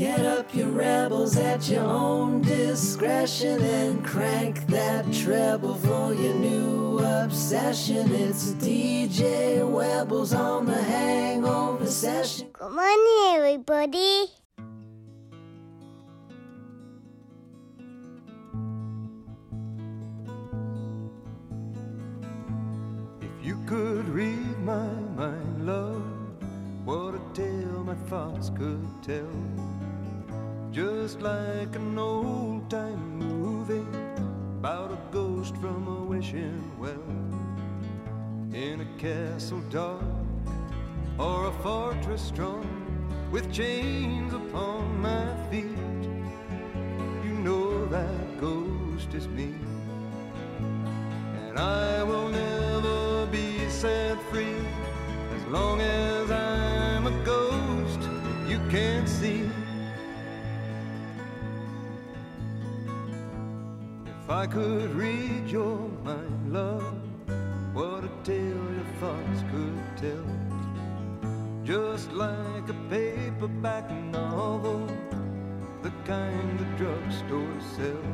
Get up your rebels at your own discretion and crank that treble for your new obsession. It's DJ Webbles on the hangover session. Good morning, everybody. If you could read my mind, love, what a tale my thoughts could tell. Just like an old time movie about a ghost from a wishing well. In a castle dark or a fortress strong with chains upon my feet. You know that ghost is me. And I will never be set free as long as I'm a ghost you can't see. If I could read your mind, love, what a tale your thoughts could tell. Just like a paperback novel, the kind the drugstore sell.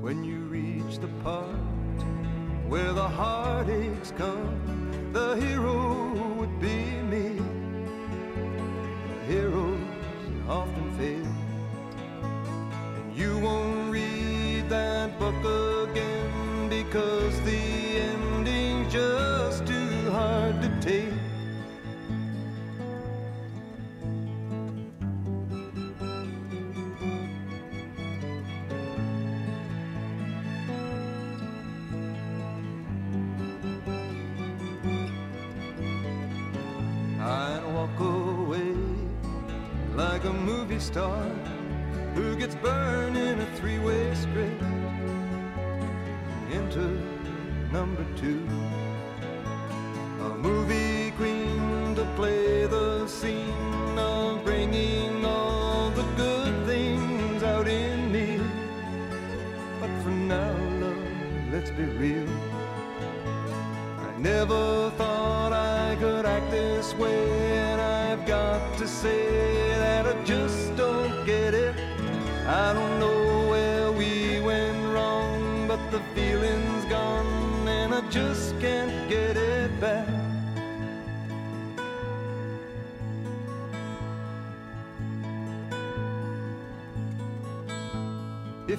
When you reach the part where the heartaches come, the hero would be me. The heroes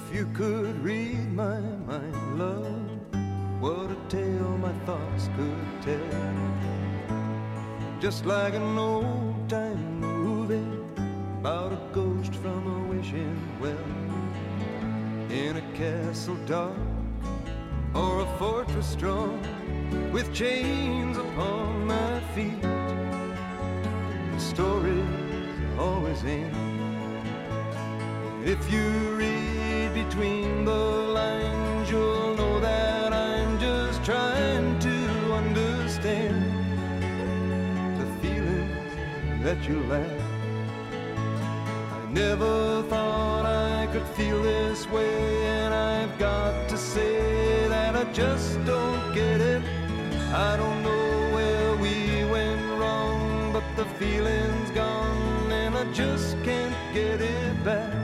If you could read my mind, love, what a tale my thoughts could tell. Just like an old time movie about a ghost from a wishing well. In a castle dark or a fortress strong with chains upon my feet. The stories always end. If you know that I'm just trying to understand the feelings that you lack. I never thought I could feel this way, and I've got to say that I just don't get it. I don't know where we went wrong, but the feeling's gone, and I just can't get it back.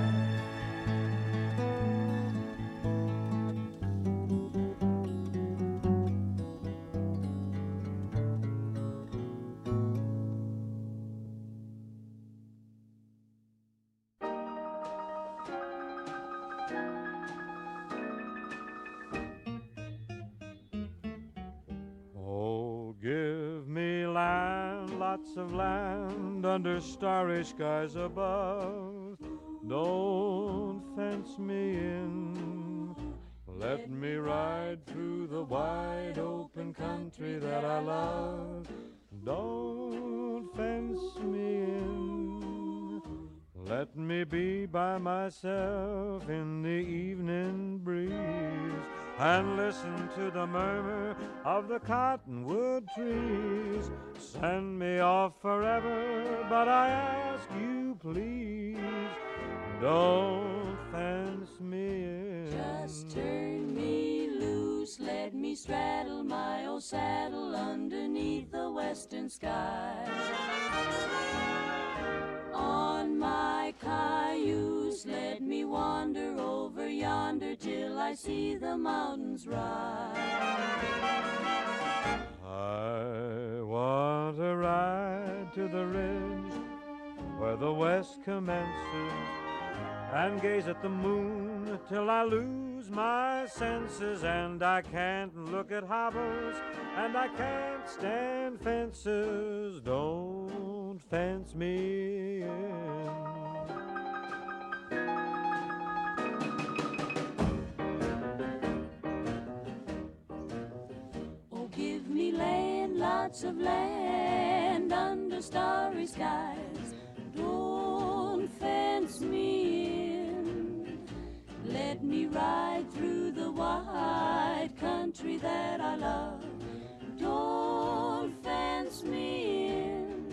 Skies above. Don't fence me in. Let me ride through the wide open country that I love. Don't fence me in. Let me be by myself and listen to the murmur of the cottonwood trees. Send me off forever, but I ask you please, don't fence me in. Just turn me loose, let me straddle my old saddle underneath the western sky. On my just let me wander over yonder till I see the mountains rise. I want to ride to the ridge where the west commences and gaze at the moon till I lose my senses and I can't look at hobbles and I can't stand fences. Don't fence me in. Lots of land under starry skies. Don't fence me in. Let me ride through the wide country that I love. Don't fence me in.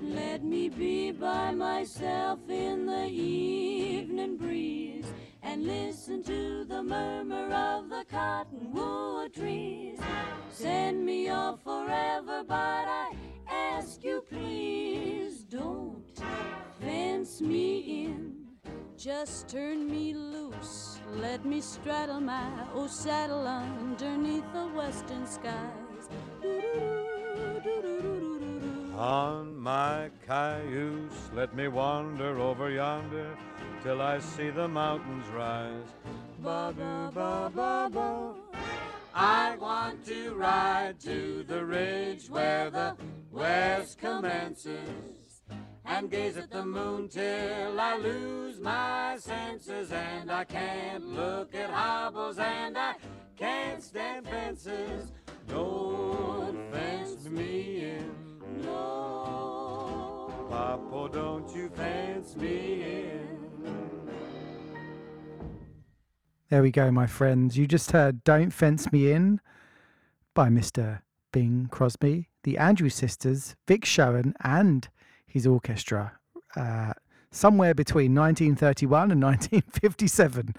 Let me be by myself in the evening breeze and listen to the murmur of the cottonwood trees. Send me off forever, but I ask you please don't fence me in. Just turn me loose, let me straddle my old saddle underneath the western skies. On my cayuse, let me wander over yonder till I see the mountains rise. Ba ba ba ba ba. I want to ride to the ridge where the west commences and gaze at the moon till I lose my senses and I can't look at hobbles and I can't stand fences. Don't fence me in. No. Papa, don't you fence me in. There we go, my friends. You just heard Don't Fence Me In by Mr. Bing Crosby, the Andrews Sisters, Vic Schoen, and his orchestra, uh, somewhere between 1931 and 1957.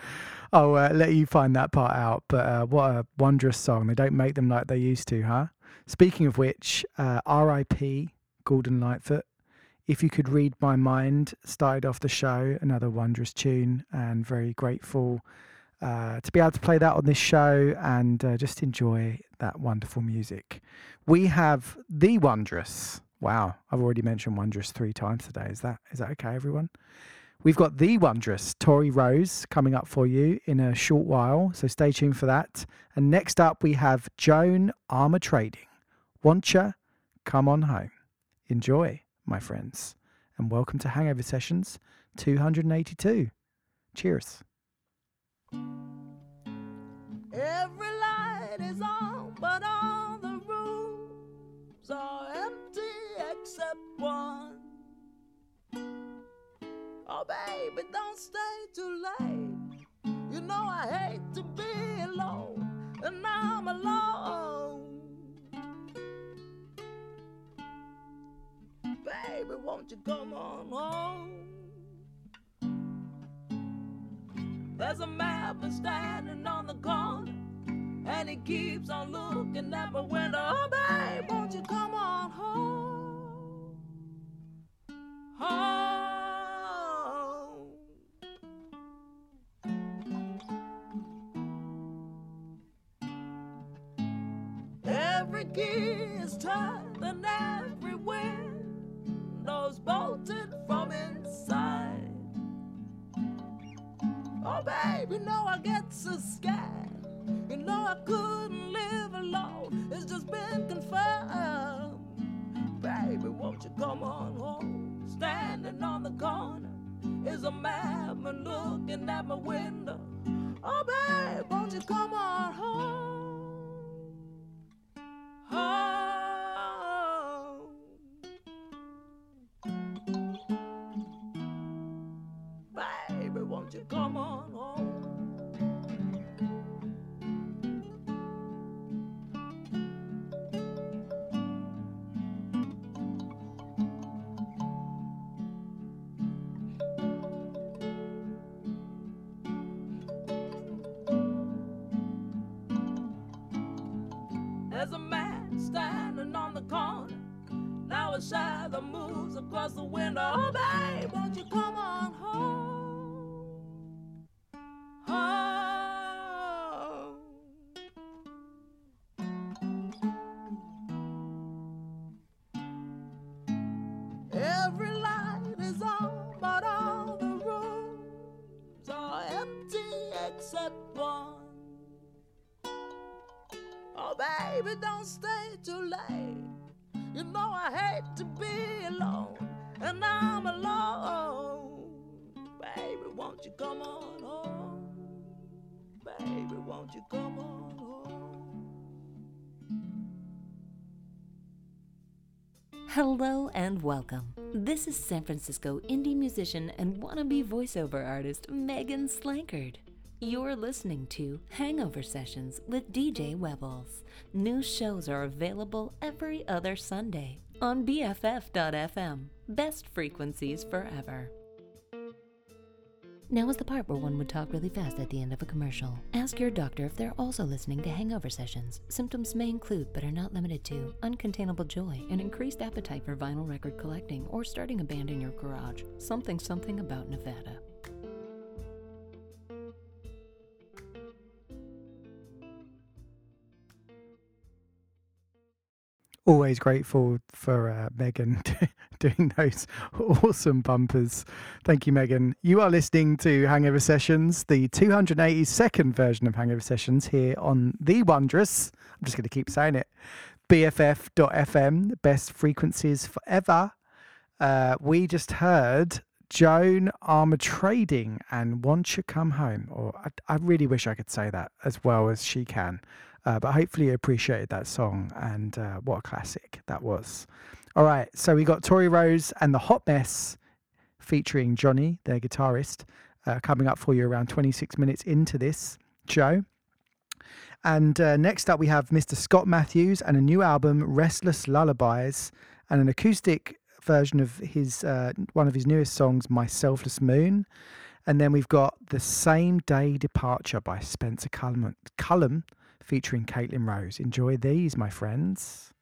I'll uh, let you find that part out. But uh, what a wondrous song. They don't make them like they used to, huh? Speaking of which, uh, RIP Gordon Lightfoot. If you could read my mind, started off the show, another wondrous tune, and very grateful uh, to be able to play that on this show and uh, just enjoy that wonderful music. We have the wondrous. Wow, I've already mentioned wondrous three times today. Is that is that okay, everyone? We've got the wondrous Tori Roze coming up for you in a short while, so stay tuned for that. And next up, we have Joan Armour Trading. Woncha, come on home. Enjoy, my friends, and welcome to Hangover Sessions 282. Cheers. Every light is on, but all the rooms are empty except one. Oh, baby, don't stay too late. You know I hate to be alone, and I'm alone. Baby, won't you come on home? There's a man standing on the corner, and he keeps on looking at my window. Oh, babe, won't you come on home? Home. Every key is turned and every window's bolted from inside. Oh, babe, you know I get so scared. You know I couldn't live alone. It's just been confirmed. Baby, won't you come on home? Standing on the corner is a madman looking at my window. Oh, babe, won't you come on home? Home. Hello and welcome. This is San Francisco indie musician and wannabe voiceover artist Megan Slankard. You're listening to Hangover Sessions with DJ Webbles. New shows are available every other Sunday on BFF.fm. Best frequencies forever. Now is the part where one would talk really fast at the end of a commercial. Ask your doctor if they're also listening to hangover sessions. Symptoms may include, but are not limited to, uncontainable joy, an increased appetite for vinyl record collecting, or starting a band in your garage. Something something about Nevada. Always grateful for uh, Megan doing those awesome bumpers. Thank you, Megan. You are listening to Hangover Sessions, the 282nd version of Hangover Sessions here on The Wondrous. I'm just going to keep saying it. BFF.FM, the best frequencies forever. Uh, we just heard Joan Armatrading and Want You Come Home. Or I, I really wish I could say that as well as she can. Uh, but hopefully you appreciated that song and uh, what a classic that was. All right, so we got Tori Roze and the Hot Mess featuring Jonny, their guitarist, uh, coming up for you around 26 minutes into this show. And uh, next up, we have Mr. Scott Matthews and a new album, Restless Lullabies, and an acoustic version of his uh, one of his newest songs, My Selfless Moon. And then we've got The Same Day Departure by Spencer Cullum, Cullum featuring Caitlin Rose. Enjoy these, my friends.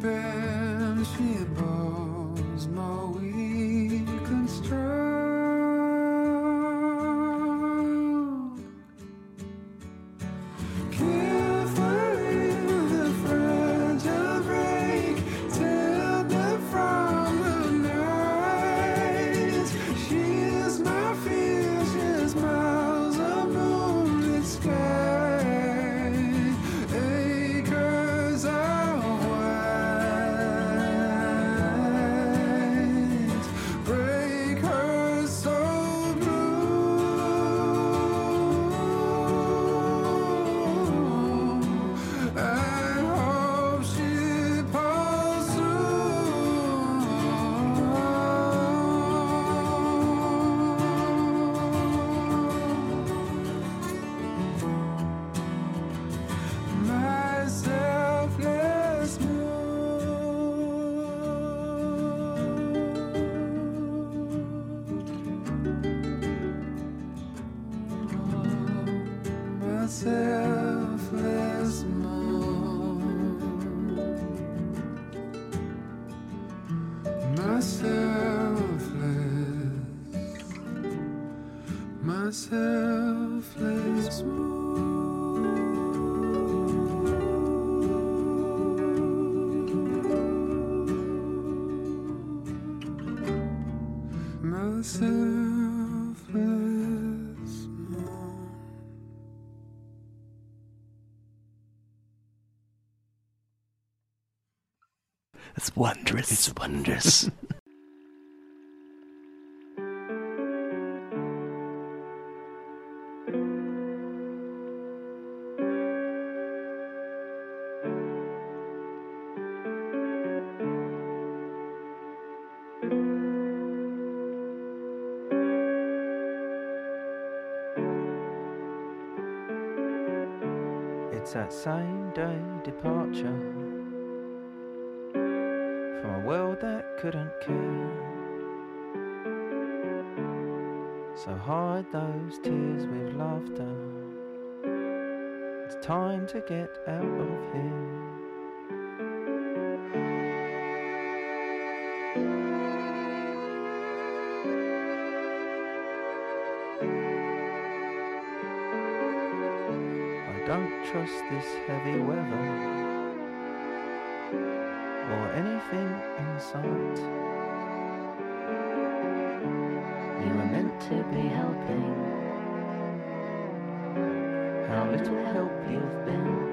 She It's wondrous. It's wondrous. same day departure from a world that couldn't care. So hide those tears with laughter. It's time to get out of here. This heavy weather or anything in sight. You were meant to be helping. How little help you've been.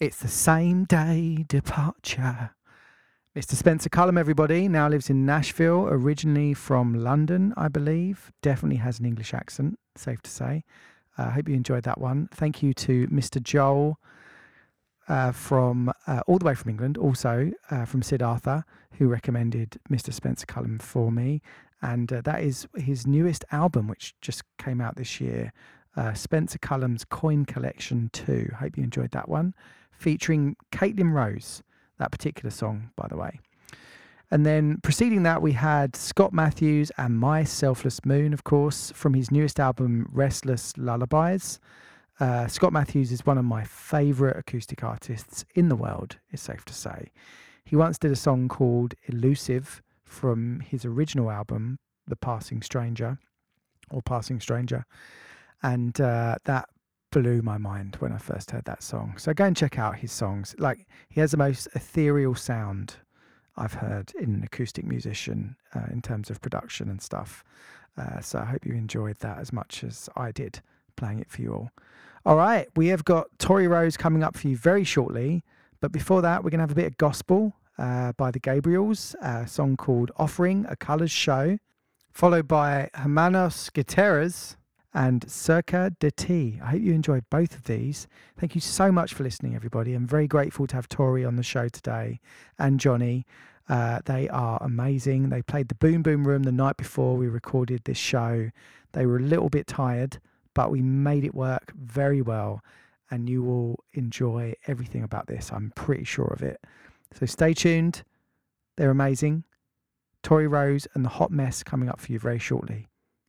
It's the same day departure. Mr. Spencer Cullum, everybody, now lives in Nashville, originally from London, I believe. Definitely has an English accent, safe to say. I uh, hope you enjoyed that one. Thank you to Mr. Joel uh, from uh, all the way from England, also uh, from Sid Arthur, who recommended Mr. Spencer Cullum for me. And uh, that is his newest album, which just came out this year, uh, Spencer Cullum's Coin Collection 2. Hope you enjoyed that one, featuring Caitlin Rose, that particular song, by the way. And then preceding that, we had Scott Matthews and My Selfless Moon, of course, from his newest album, Restless Lullabies. Uh, Scott Matthews is one of my favourite acoustic artists in the world, it's safe to say. He once did a song called Elusive from his original album, The Passing Stranger, or Passing Stranger. And uh, that blew my mind when I first heard that song. So go and check out his songs. Like, he has the most ethereal sound I've heard in an acoustic musician uh, in terms of production and stuff. Uh, so I hope you enjoyed that as much as I did playing it for you all. All right, we have got Tori Roze coming up for you very shortly. But before that, we're going to have a bit of gospel uh, by the Gabriels, a song called Offering a Colours Show, followed by Hermanos Gutiérrez and Cerca De Ti. I hope you enjoyed both of these. Thank you so much for listening, everybody. I'm very grateful to have Tori on the show today and Jonny. Uh, they are amazing. They played the Boom Boom Room the night before we recorded this show. They were a little bit tired, but we made it work very well. And you will enjoy everything about this. I'm pretty sure of it. So stay tuned. They're amazing. Tori Roze and the Hot Mess coming up for you very shortly.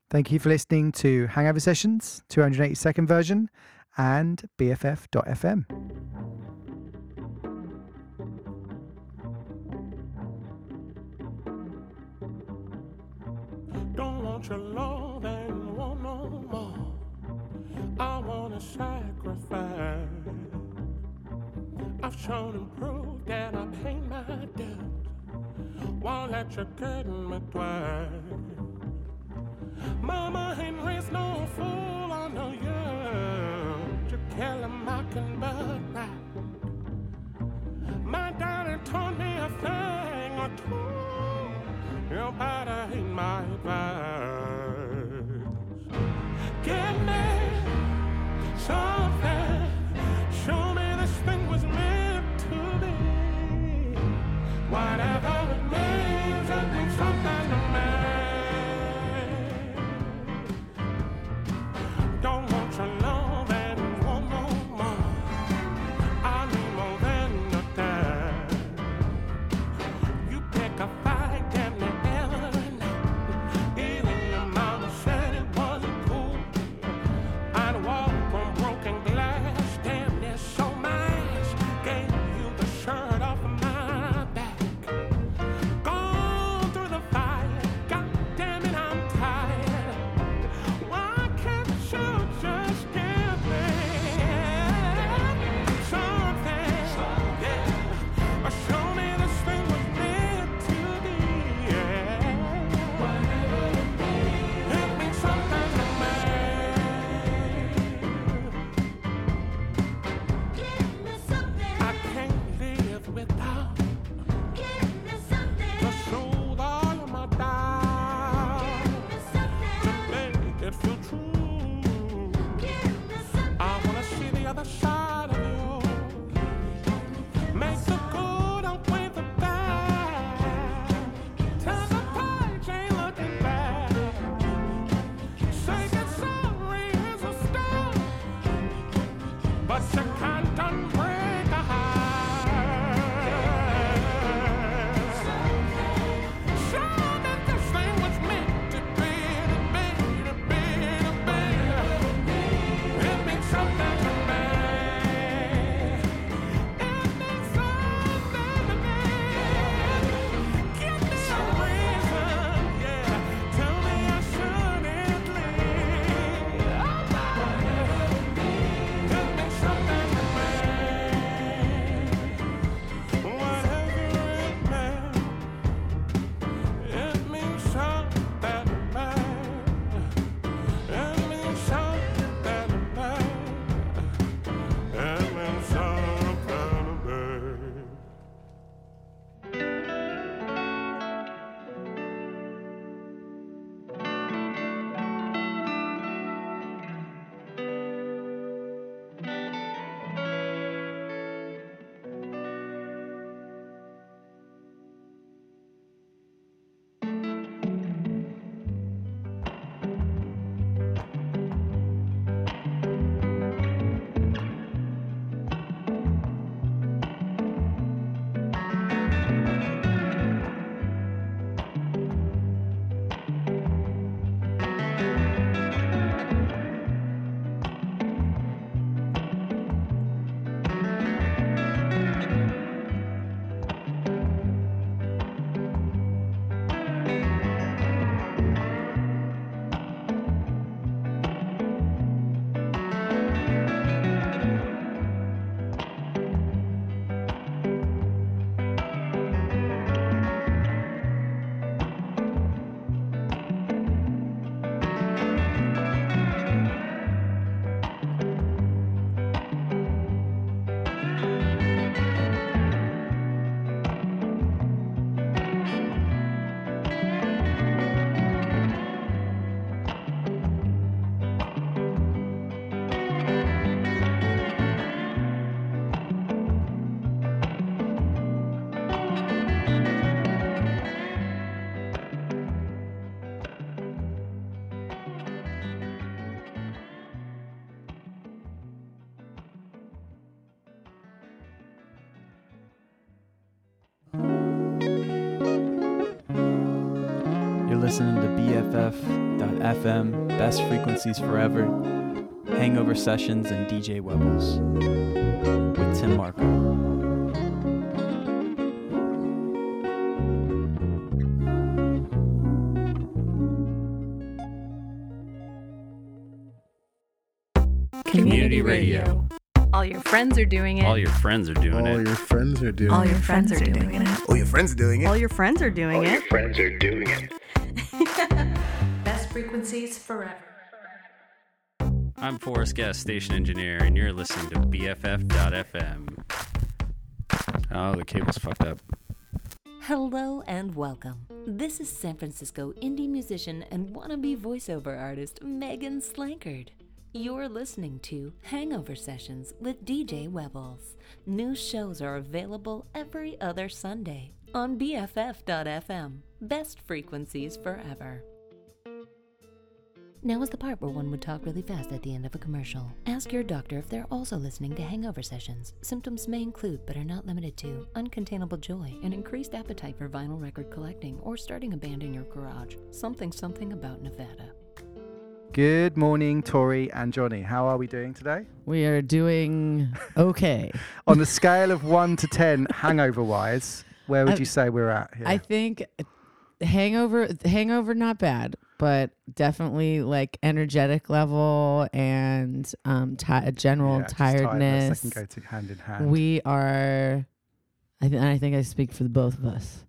Thank you for listening to Hangover Sessions, 282nd version, and BFF.fm. Your love and want no more. I want to sacrifice. I've shown and proved that I my debt. Won't let me twice. Mama ain't raised no fool, I know you. You kill a mockingbird right. My daddy taught me a thing or two. You better heed my advice. Give me some. Podcast Frequencies Forever, Hangover Sessions, and DJ Webbles with Tim Marco. Community Radio. All your friends are doing it. All your friends are doing All it. your friends are doing it. All your friends are doing it. All your friends are doing it. All your friends are doing it. All your friends are doing it frequencies forever. I'm Forrest Guest, station engineer, and you're listening to BFF.FM. Oh, the cable's fucked up. Hello and welcome. This is San Francisco indie musician and wannabe voiceover artist Megan Slankard. You're listening to Hangover Sessions with DJ Webbles. New shows are available every other Sunday on BFF.FM. Best frequencies forever. Now is the part where one would talk really fast at the end of a commercial. Ask your doctor if they're also listening to hangover sessions. Symptoms may include, but are not limited to, uncontainable joy, an increased appetite for vinyl record collecting, or starting a band in your garage. Something, something about Nevada. Good morning, Tori and Jonny. How are we doing today? We are doing okay. On a scale of one to ten, hangover wise, where would I- you say we're at here? I think uh, hangover hangover not bad, but definitely like energetic level and um ti- general Yeah, tiredness, tiredness. that can go hand in hand. We are I th- I think I speak for the both of us.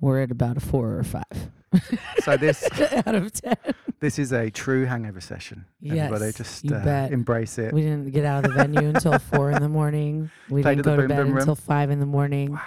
We're at about a 4 or a 5. so this out of 10. This is a true hangover session. Everybody Yes, just you uh, bet. embrace it. We didn't get out of the venue until 4 in the morning. We Played didn't go to bed Room. until 5 in the morning. Wow.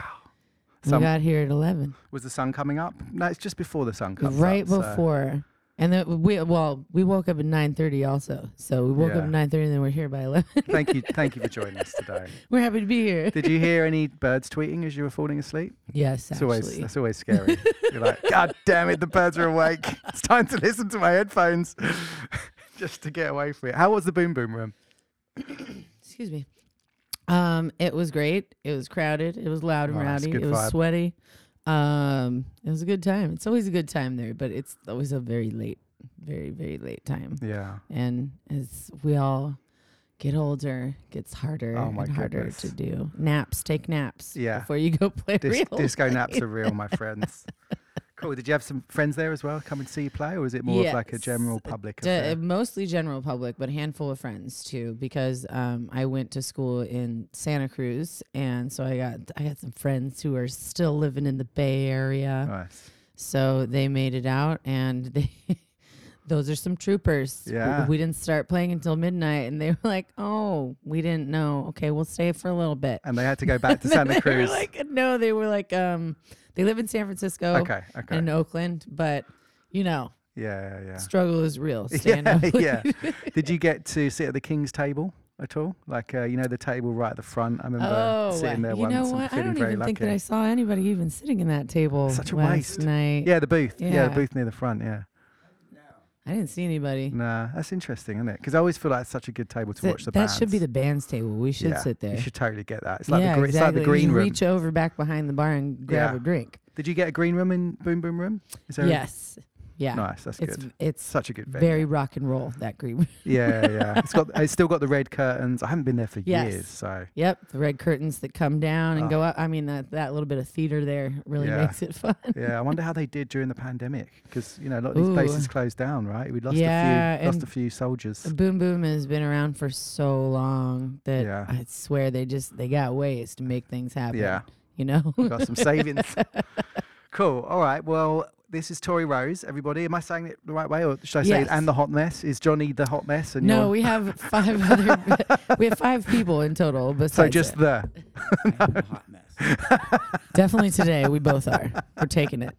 We Some- got here at 11. Was the sun coming up? No, it's just before the sun comes right up. so- before. And then we well, we woke up at nine thirty also. So we woke up at nine thirty and then we're here by eleven. thank you, thank you for joining us today. We're happy to be here. Did you hear any birds tweeting as you were falling asleep? Yes, it's always actually. that's always scary. You're like, God damn it, the birds are awake. It's time to listen to my headphones, just to get away from it. How was the boom boom room? Excuse me. Um, it was great. It was crowded. It was loud and Nice, rowdy. good It was vibe. sweaty. Um, it was a good time. It's always a good time there, but it's always a very late, very very late time. Yeah. And as we all get older, it gets harder Oh my and harder goodness. to do. Naps, take naps. Yeah. Before you go play Dis- real disco life. naps are real, my friends. Cool. Did you have some friends there as well? Come and see you play, or was it more of like a general public D- mostly general public, but a handful of friends too, because um, I went to school in Santa Cruz, and so I got I got some friends who are still living in the Bay Area. Nice. So they made it out, and they those are some troopers. Yeah. we didn't start playing until midnight, and they were like, "Oh, we didn't know. Okay, we'll stay for a little bit." And they had to go back to Santa Cruz. like, no, they were like, um, they live in San Francisco. Okay, okay. And in Oakland, but you know, Yeah, yeah, yeah. struggle is real. Stand yeah, up. yeah. Did you get to sit at the king's table at all? Like, uh, you know, the table right at the front. I remember Oh, sitting there you once know what? I don't even lucky. think that I saw anybody even sitting in that table. Such a waste. night. Yeah, the booth. Yeah. Yeah. the booth near the front. Yeah. I didn't see anybody. Nah, that's interesting, isn't it? Because I always feel like it's such a good table to That- watch the band. that should be the band's table. We should Yeah, sit there. You should totally get that. It's like the gre- it's like the green you room. reach over back behind the bar and grab Yeah. a drink. Did you get a green room in Boom Boom Room? Is there a- Yes. Yeah. Nice. That's it's, good. It's such a good venue. very rock and roll. That green. Yeah, yeah. It's got. It's still got the red curtains. I haven't been there for Yes. years, so Yep, the red curtains that come down and Oh. go up. I mean, that that little bit of theater there really yeah. makes it fun. yeah, I wonder how they did during the pandemic because you know a lot of these Ooh. places closed down, right? We lost Yeah, a few, lost a few soldiers. Boom Boom has been around for so long that Yeah. I swear they just they got ways to make things happen. Yeah. you know, Got some savings. cool. All right. Well, this is Tori Roze. Everybody, am I saying it the right way, or should I say Yes. it? And the hot mess is Jonny the hot mess, and no, you're- we have five other. we have five people in total. so Besides just it. the. definitely today we both are. We're taking it.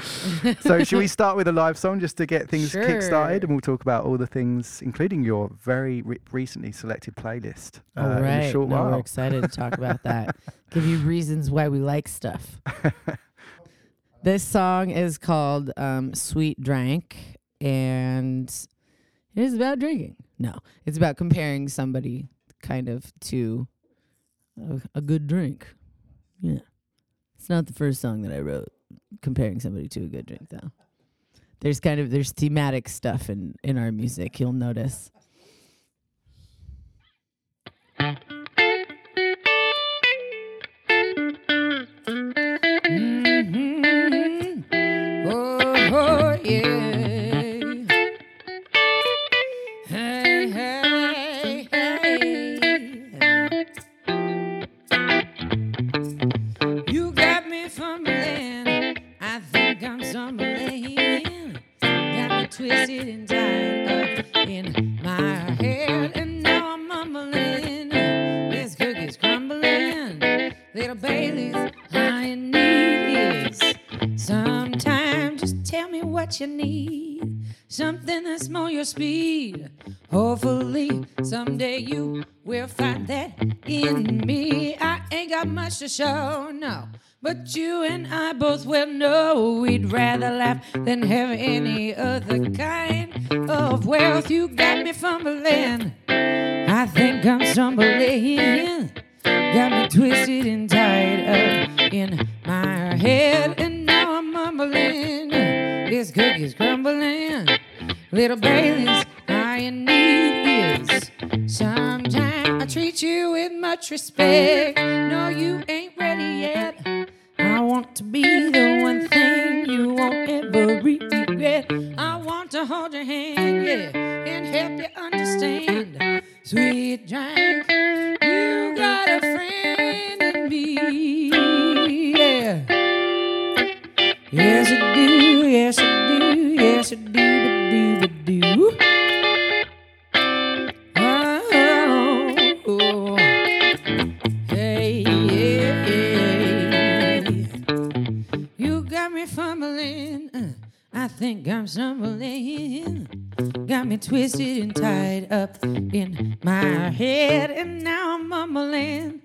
so should we start with a live song just to get things kick started, and we'll talk about all the things, including your very re- recently selected playlist. uh, All in a right, short no, while. we're excited to talk about that. Give you reasons why we like stuff. This song is called um, "Sweet Drank," and it is about drinking. No, it's about comparing somebody kind of to a, a good drink. Yeah, it's not the first song that I wrote comparing somebody to a good drink, though. There's kind of there's thematic stuff in in our music. You'll notice. twisted and tied up in my head. And now I'm mumbling, this cookie's crumbling. Little Bailey's, I need is Sometimes, Just tell me what you need. Something that's more your speed. Hopefully, someday you will find that in me. I ain't got much to show, no. But you and I both well know we'd rather laugh than have any other kind of wealth. You got me fumbling. I think I'm stumbling. Got me twisted and tied up in my head, and now I'm mumbling. This cookie's crumbling. Little Bailey's, all you need is sometime. I treat you with much respect. No, you ain't ready yet. I want to be the one thing you won't ever regret. I want to hold your hand, yeah, and help you understand. Sweet drink, you got a friend in me, yeah. Yes, I do, yes, I do, yes, I do, do, do, do. Think I'm stumbling. Got me twisted and tied up in my head, and now I'm mumbling.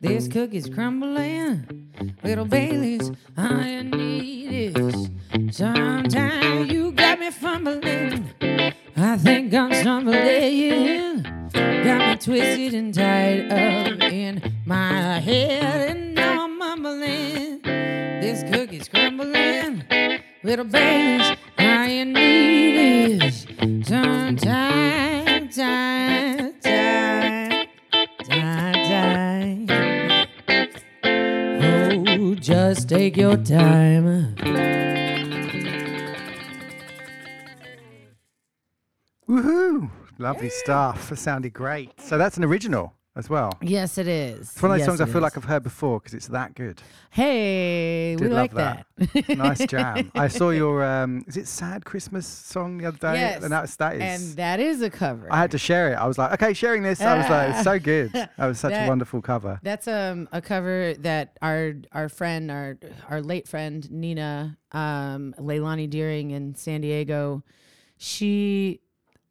This cookie's crumbling. Little Bailey's, all you need is sometime. You got me fumbling. I think I'm stumbling. Got me twisted and tied up in my head, and now I'm mumbling. This cookie's crumbling. Little Bailey's, all you need is some time, time, time, time, time. Oh, just take your time. Woohoo! Lovely stuff. That sounded great. So that's an original as well. Yes, it is. It's one of those Yes, songs I feel is. like I've heard before because it's that good. Hey, we Did like love that. nice jam. I saw your um, is it sad Christmas song the other day? Yes, And that's that is. and that is a cover. I had to share it. I was like, okay, sharing this. I was like, it's so good. That was such a wonderful cover. That's um a cover that our our friend our our late friend Nina um Leilani Deering in San Diego, she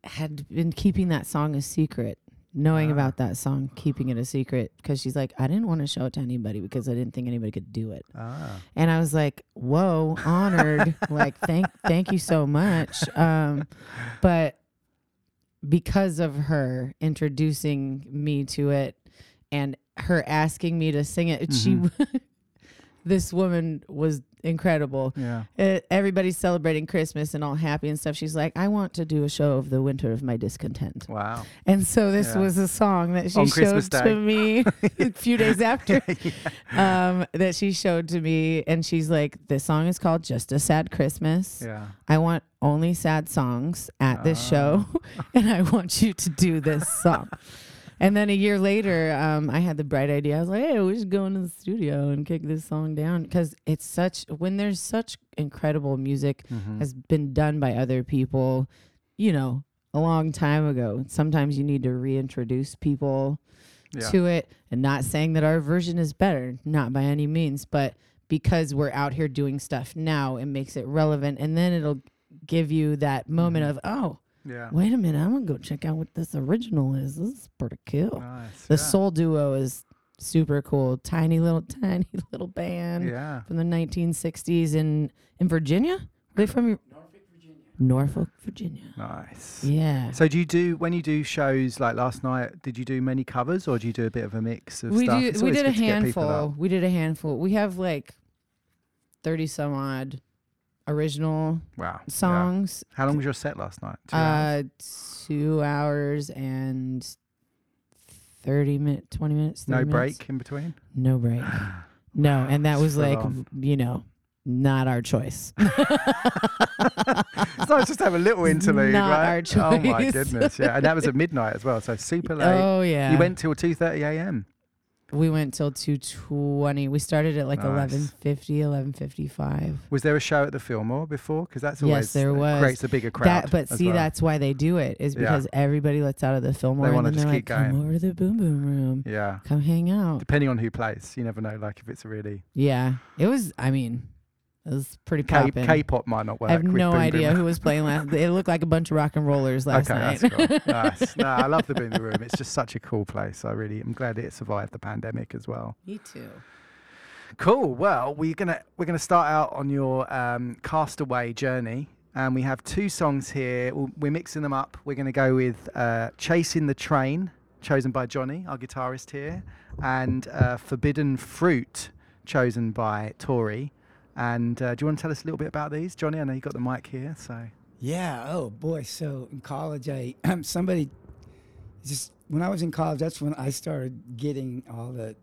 had been keeping that song a secret, knowing about that song, keeping it a secret because she's like, I didn't want to show it to anybody because I didn't think anybody could do it. Ah. And I was like, whoa, honored. like, thank thank you so much. Um, but because of her introducing me to it and her asking me to sing it, she this woman was incredible. Yeah. Uh, everybody's celebrating Christmas and all happy and stuff. She's like, I want to do a show of the winter of my discontent. Wow. And so this Yeah. was a song that she On showed to me a few days after. um, that she showed to me, and she's like, "This song is called Just a Sad Christmas. Yeah. I want only sad songs at this Ah. show, and I want you to do this song." And then a year later, um, I had the bright idea. I was like, "Hey, we should go into the studio and kick this song down because it's such when there's such incredible music Mhm. has been done by other people, you know, a long time ago. Sometimes you need to reintroduce people Yeah. to it, and not saying that our version is better, not by any means, but because we're out here doing stuff now, it makes it relevant, and then it'll give you that moment of oh. Yeah. Wait a minute, I'm gonna go check out what this original is. This is pretty cool. Nice, the yeah. soul duo is super cool. Tiny little, tiny little band. Yeah. From the 1960s in in Virginia. Are they from your- Norfolk, Virginia. Nice. Yeah. So do you do when you do shows like last night? Did you do many covers or do you do a bit of a mix of we stuff? do, we did a good to get people up. handful. We did a handful. We have like 30 some odd original Wow. yeah. songs. How long was your set last night? Two hours? uh, two hours and 30 minutes, 20 minutes. No minutes. break in between. No break. No, and that was like, you know, not our choice. It's nice just have a little interlude, not right? our Oh my goodness, yeah. And that was at midnight as well, so super late. Oh, yeah. You went till two thirty a.m. we went till 220. We started at like Nice. 1150, 1155. Was there a show at the Fillmore before? Because that's always Yes, there was. creates a bigger crowd. That, but see, well. that's why they do it is Yeah. because everybody lets out of the Fillmore They and then just they're keep like, come over to the Boom Boom Room. Yeah. Come hang out. Depending on who plays, you never know. Like if it's a really Yeah, it was. I mean, it was pretty K- poppin'. K-pop might not work. I have no Boom Boom idea Room. who was playing last. It looked like a bunch of rock and rollers last okay, night. that's cool. nice. No, I love the Boom Boom Room. It's just such a cool place. I really, I'm glad it survived the pandemic as well. Me too. Cool. Well, we're gonna we're gonna start out on your um, castaway journey, and we have two songs here. We're mixing them up. We're gonna go with uh, "Chasing the Trane," chosen by Johnny, our guitarist here, and uh, "Forbidden Fruit," chosen by Tori. And uh, do you want to tell us a little bit about these, Johnny? I know you got the mic here, so Yeah. Oh boy. So in college, I somebody just when I was in college, that's when I started getting all the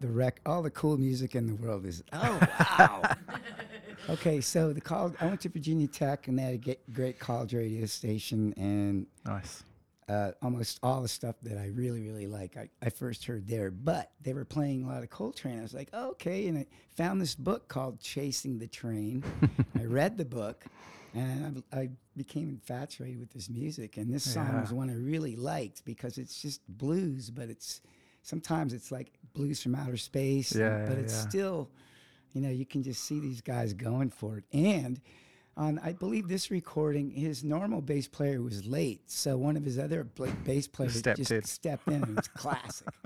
the rec, all the cool music in the world. Is oh wow. okay, so the college, I went to Virginia Tech, and they had a great college radio station, and nice. Uh, almost all the stuff that I really, really like, I, I first heard there. But they were playing a lot of Coltrane. I was like, oh, okay. And I found this book called Chasing the Trane. I read the book, and I, I became infatuated with this music. And this song Yeah. was one I really liked because it's just blues, but it's sometimes it's like blues from outer space. Yeah, but yeah, it's yeah. still, you know, you can just see these guys going for it. And on, I believe this recording, his normal bass player was late, so one of his other bass players Stepped just in. stepped in, and it's classic.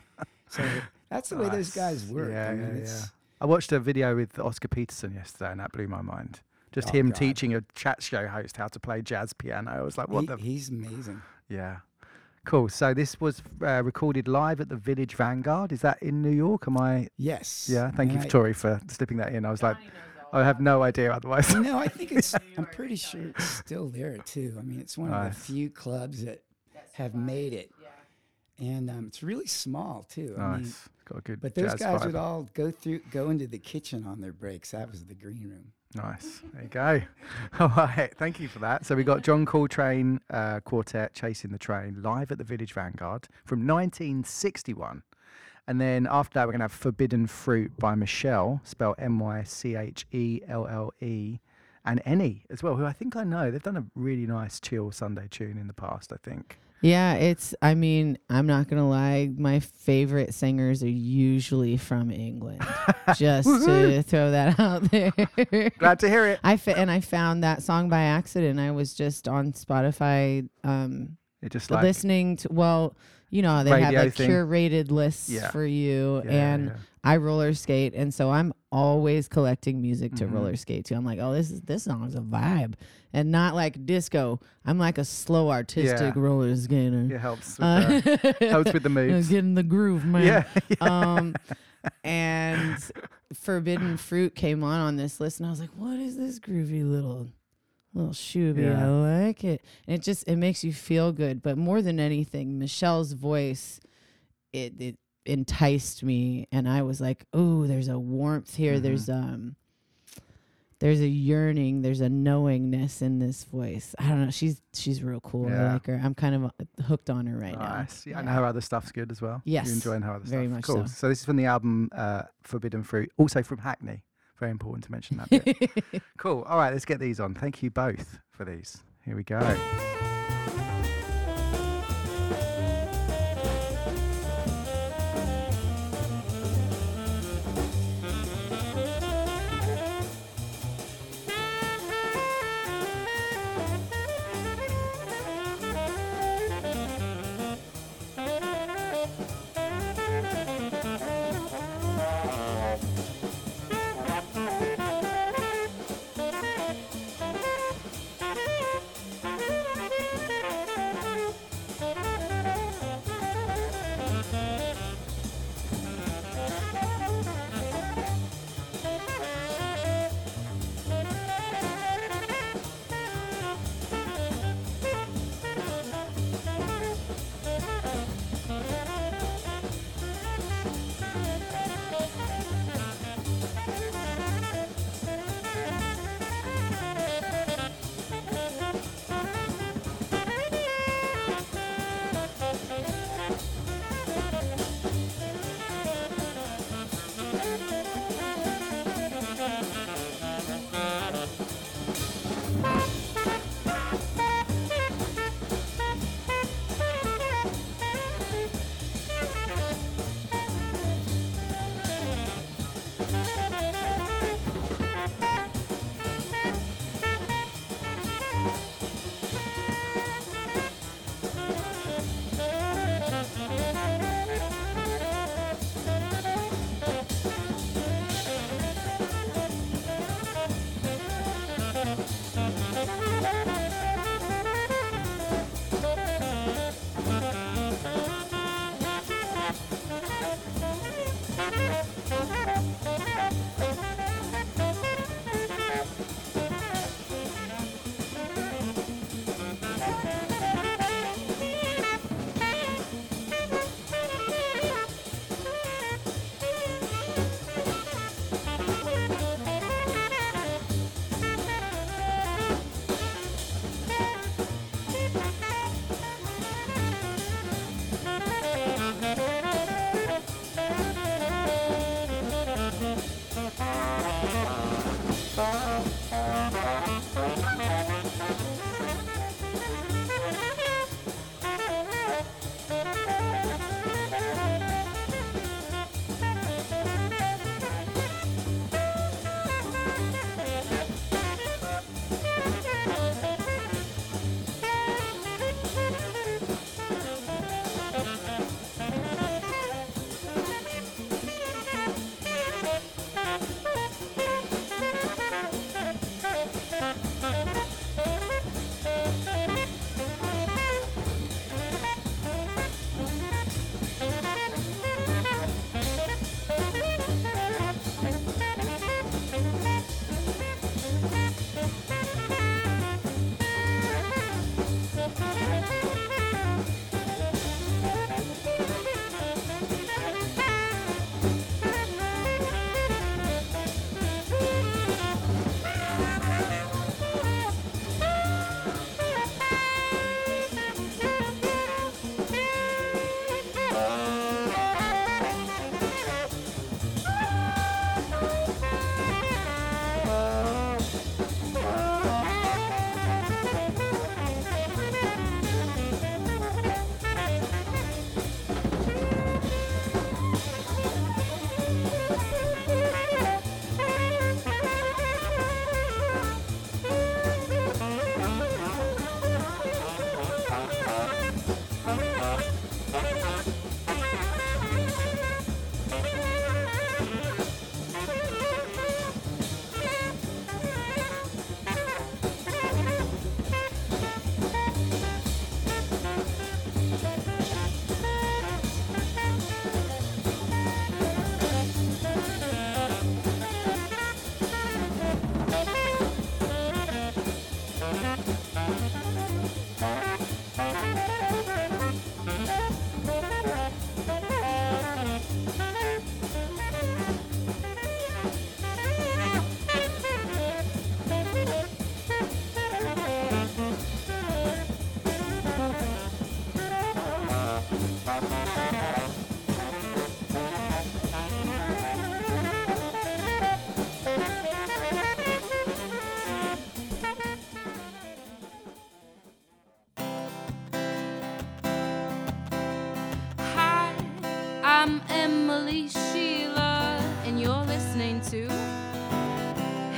So that's the way those guys work. Yeah, I mean, yeah, it's- yeah. I watched a video with Oscar Peterson yesterday, and that blew my mind. Just Oh, him God. teaching a chat show host how to play jazz piano. I was like, what He- the? he's amazing. Yeah. Cool. So this was uh, recorded live at the Village Vanguard. Is that in New York? Am I? Yes. Yeah. Thank you, I- Tori, for slipping that in. I was like, I have no idea otherwise. no, I think it's. I'm pretty sure it's still there too. I mean, it's one of the Nice. few clubs that have made it, and um, it's really small too. I mean, Nice. Got a good But those jazz guys vibe. would all go through, go into the kitchen on their breaks. That was the green room. Nice. There you go. All right. Thank you for that. So we got John Coltrane uh, Quartet Chasing the Trane live at the Village Vanguard from 1961. And then after that, we're going to have Forbidden Fruit by Mychelle, spelled M Y C H E L L E, and Annie as well, who I think I know. They've done a really nice chill Sunday tune in the past, I think. Yeah, it's. I mean, I'm not gonna lie. My favorite singers are usually from England. Just to throw that out there. Glad to hear it. I fa- and I found that song by accident. I was just on Spotify, um, It just like listening to. Well, you know, they have Radio like curated lists Yeah. for you, Yeah, and yeah. I roller skate, and so I'm always collecting music to Mhm. roller skate to. I'm like, oh, this is this song's a vibe, and not like disco. I'm like a slow artistic Yeah. roller skater. It helps with the- helps with the moves. Getting the groove, man. Yeah, yeah. Um, and Forbidden Fruit came on on this list, and I was like, what is this groovy little little shooby? Yeah. I like it. And it just it makes you feel good. But more than anything, Mychelle's voice, it it enticed me, and I was like, oh, there's a warmth here. Mhm. There's um. There's a yearning, there's a knowingness in this voice. I don't know. She's she's real cool. I like her. I'm kind of uh, hooked on her right now. Nice. Yeah, and her other stuff's good as well. Yes, You're enjoying her other very stuff. much cool. so. this is from the album uh, Forbidden Fruit, also from Hackney. Very important to mention that bit. cool. All right, let's get these on. Thank you both for these. Here we go.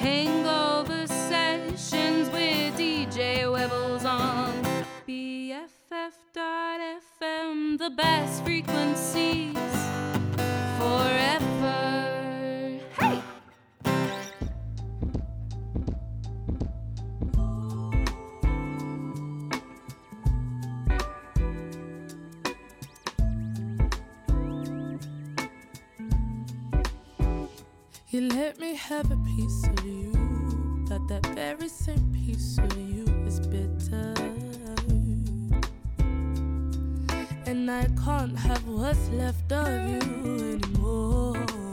Hangover Sessions with DJ Webbles on BFF.FM, the best frequencies have a piece of you, but that very same piece of you is bitter. And I can't have what's left of you anymore.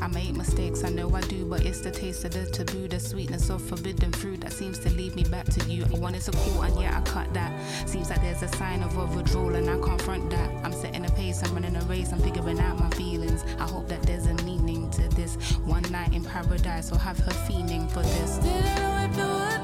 I make mistakes, I know I do, but it's the taste of the taboo, the sweetness of forbidden fruit that seems to lead me back to you. I wanted to call and yeah, I cut that. Seems like there's a sign of withdrawal and I can't that. I'm setting a pace, I'm running a race, I'm figuring out my feelings. I hope that there's a meaning to this. One night in paradise, or have her feeling for this. Didn't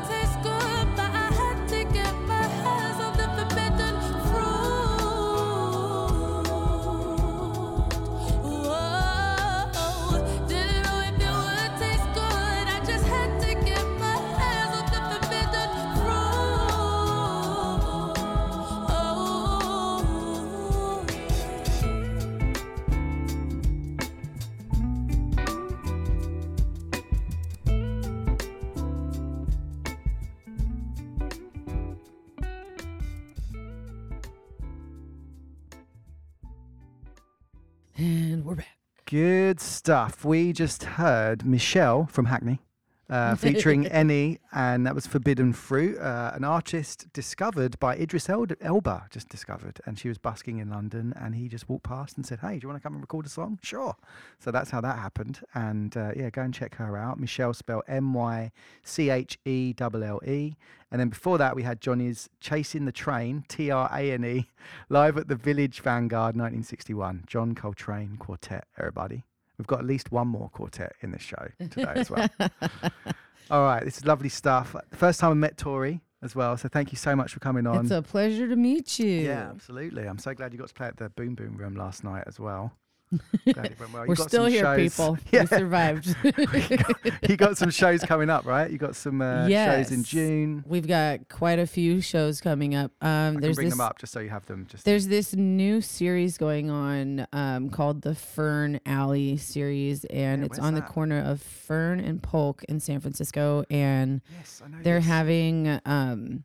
Good stuff. We just heard Mychelle from Hackney uh, featuring Annie, and that was Forbidden Fruit, uh, an artist discovered by Idris El- Elba, just discovered. And she was busking in London, and he just walked past and said, Hey, do you want to come and record a song? Sure. So that's how that happened. And uh, yeah, go and check her out. Mychelle spelled M Y C H E L L E. And then before that, we had Johnny's Chasing the Trane, T R A N E, live at the Village Vanguard 1961. John Coltrane Quartet, everybody. We've got at least one more quartet in this show today as well. All right, this is lovely stuff. First time I met Tori as well, so thank you so much for coming on. It's a pleasure to meet you. yeah, absolutely. I'm so glad you got to play at the Boom Boom Room last night as well. Glad well. We're still here, shows- people. We survived. you got some shows coming up, right? You got some uh, shows in June. We've got quite a few shows coming up. Um, I there's bring this, them up just so you have them. Just There's this new series going on um, called the Fern Alley series, and Yeah, it's on the corner of Fern and Polk in San Francisco. And Yes, I know they're this. having um,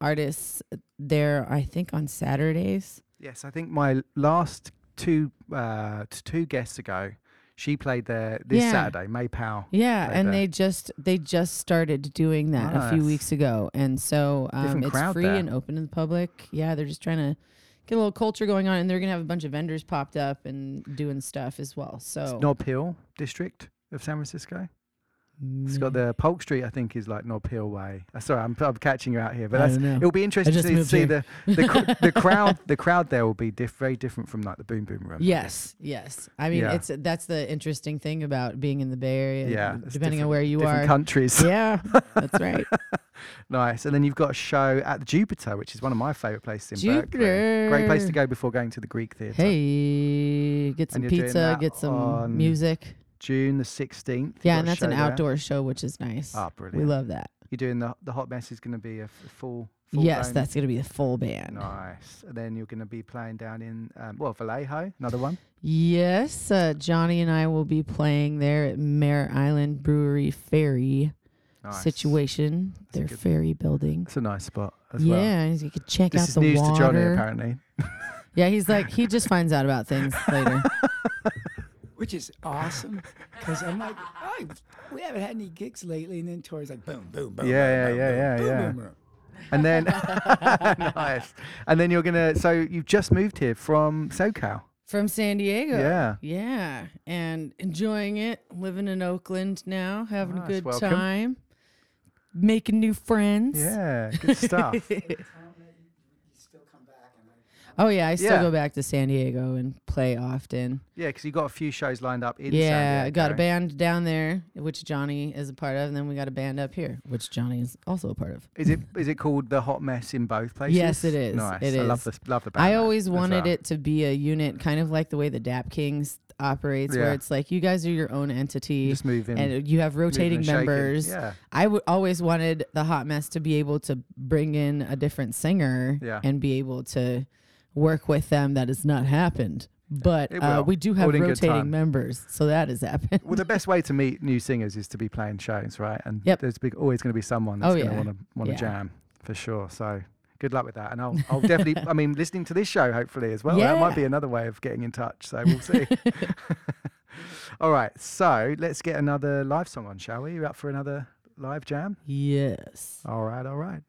artists there, I think, on Saturdays. Yes, I think my last two uh, two guests ago, She played there this Yeah. Saturday. May Powell. Yeah, and there. they just they just started doing that a few weeks ago, and so um, it's free there. and open to the public. Yeah, they're just trying to get a little culture going on, and they're gonna have a bunch of vendors popped up and doing stuff as well. So It's Nob Hill district of San Francisco. It's got the Polk Street, I think, is like Nob Hill way. Uh, sorry, I'm, I'm catching you out here, but that's, it'll be interesting to see here. the the, cr- the crowd. The crowd there will be diff- very different from like the Boom Boom Room. Yes, yes. I mean, Yeah. it's that's the interesting thing about being in the Bay Area. Yeah, depending on where you are. countries. Yeah, that's right. nice. And then you've got a show at Jupiter, which is one of my favorite places in Berkeley. Great place to go before going to the Greek Theatre. Hey, get some And you're doing pizza, get some music. June the 16th. Yeah, and that's an outdoor show, which is nice. Ah, We love that. You're doing the the hot mess is going to be a f- full. full Yes, blown- that's going to be the full band. Nice. And then you're going to be playing down in um, well Vallejo, another one. Yes, uh, Johnny and I will be playing there at Mare Island Brewery Ferry Nice. situation. Their good- ferry building. It's a nice spot as well. yeah, you could check This out is the news water. to Johnny apparently. Yeah, he's like he just finds out about things later. Which is awesome because I'm like, oh, we haven't had any gigs lately, and then Tori's like, boom, boom, boom. yeah, boom, yeah, boom, yeah, boom, yeah, boom, boom. And then nice. And then you're gonna. So you've just moved here from SoCal. From San Diego. Yeah. Yeah. And enjoying it, living in Oakland now, having Nice, a good welcome. time, making new friends. Yeah, good stuff. oh, yeah. I still Yeah. go back to San Diego and play often. Yeah, because you got a few shows lined up in. yeah. San I got a Diego. band down there, which Johnny is a part of. And then we got a band up here, which Johnny is also a part of. Is it is it called the Hot Mess in both places? Yes, it is. Nice. It I love is. the love the band. I name always as wanted well. it to be a unit, kind of like the way the Dap Kings operates, Yeah. where it's like you guys are your own entity, Just move in, and you have moving rotating and shaking. members. Yeah. I would always wanted the Hot Mess to be able to bring in a different singer Yeah. and be able to work with them. That has not happened, but uh, we do have rotating members, so that has happened. Well, the best way to meet new singers is to be playing shows, right? And Yep. there's big, always going to be someone that's Oh, going to yeah. want to want to Yeah. jam for sure. So good luck with that, and I'll I'll definitely. I mean, listening to this show hopefully as well. That might be another way of getting in touch. So we'll see. all right, so let's get another live song on, shall we? You up for another live jam? yes. All right, all right.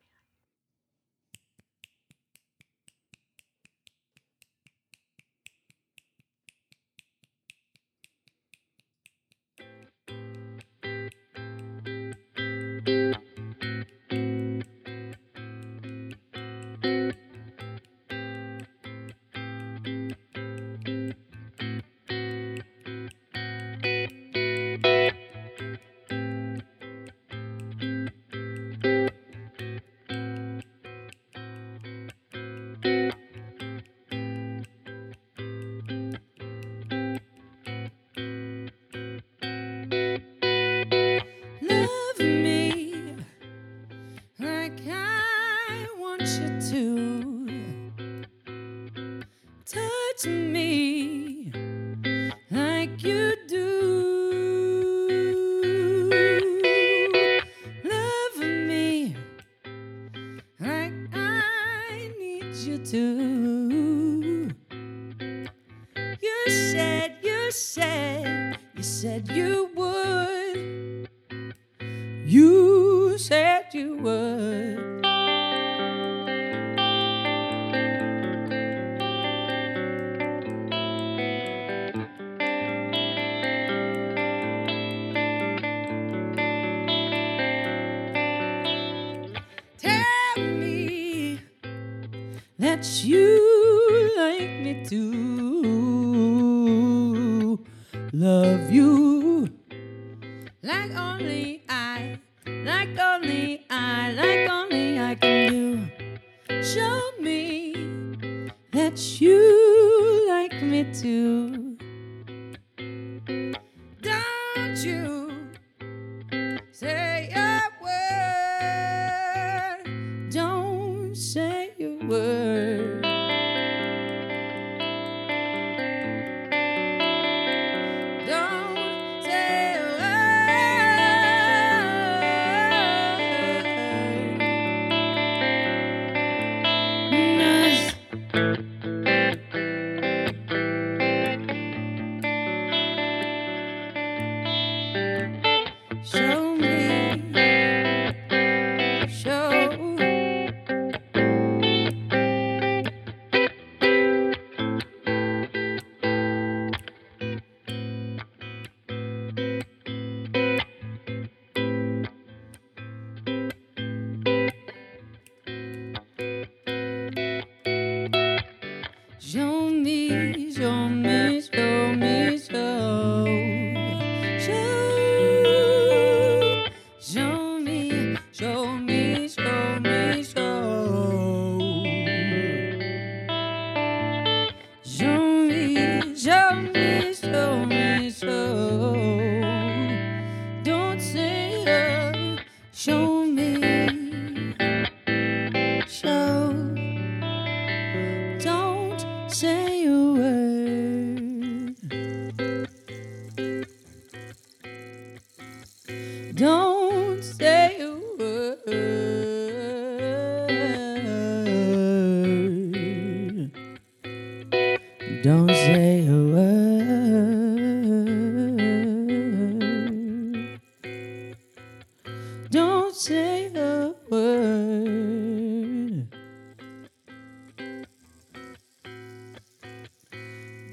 Say a word.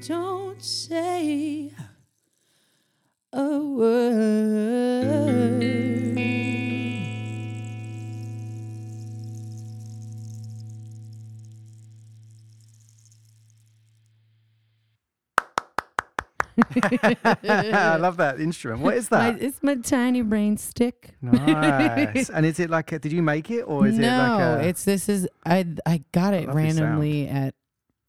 Don't say I love that instrument. What is My- that? it's my tiny brain stick. nice. and is it like? A, did you make it, or is no, it like a? it's this is I I got it randomly at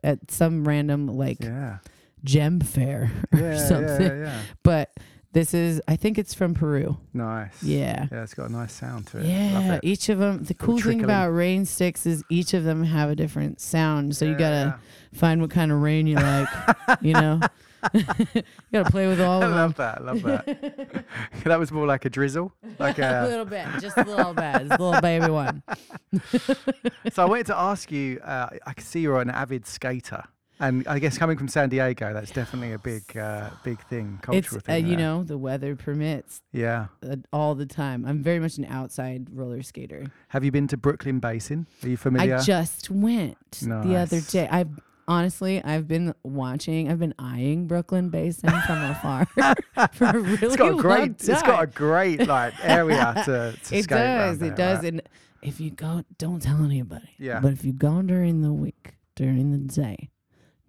at some random like yeah. gem fair or Yeah, something. yeah. But this is I think it's from Peru. Nice. Yeah. Yeah, it's got a nice sound to it. Yeah, each of them. The cool thing about rain sticks is each of them have a different sound. So you gotta find what kind of rain you like. you know, you gotta play with all I of them. love that. I love that. that was more like a drizzle, like a a. little bit, just a little bit, a little baby one. so I wanted to ask you. Uh, I can see you're an avid skater, and I guess coming from San Diego, that's definitely a big, uh, big thing, cultural It's uh, thing. you know the weather permits. Yeah. uh, all the time. I'm very much an outside roller skater. Have you been to Brooklyn Basin? Are you familiar? I just went the other day. I've honestly, I've been watching. I've been eyeing Brooklyn Basin from afar for a really it's got a long great. It's got a great like area to, to it does. there, It does. right? And if you go, don't tell anybody. Yeah. But if you go during the week, during the day,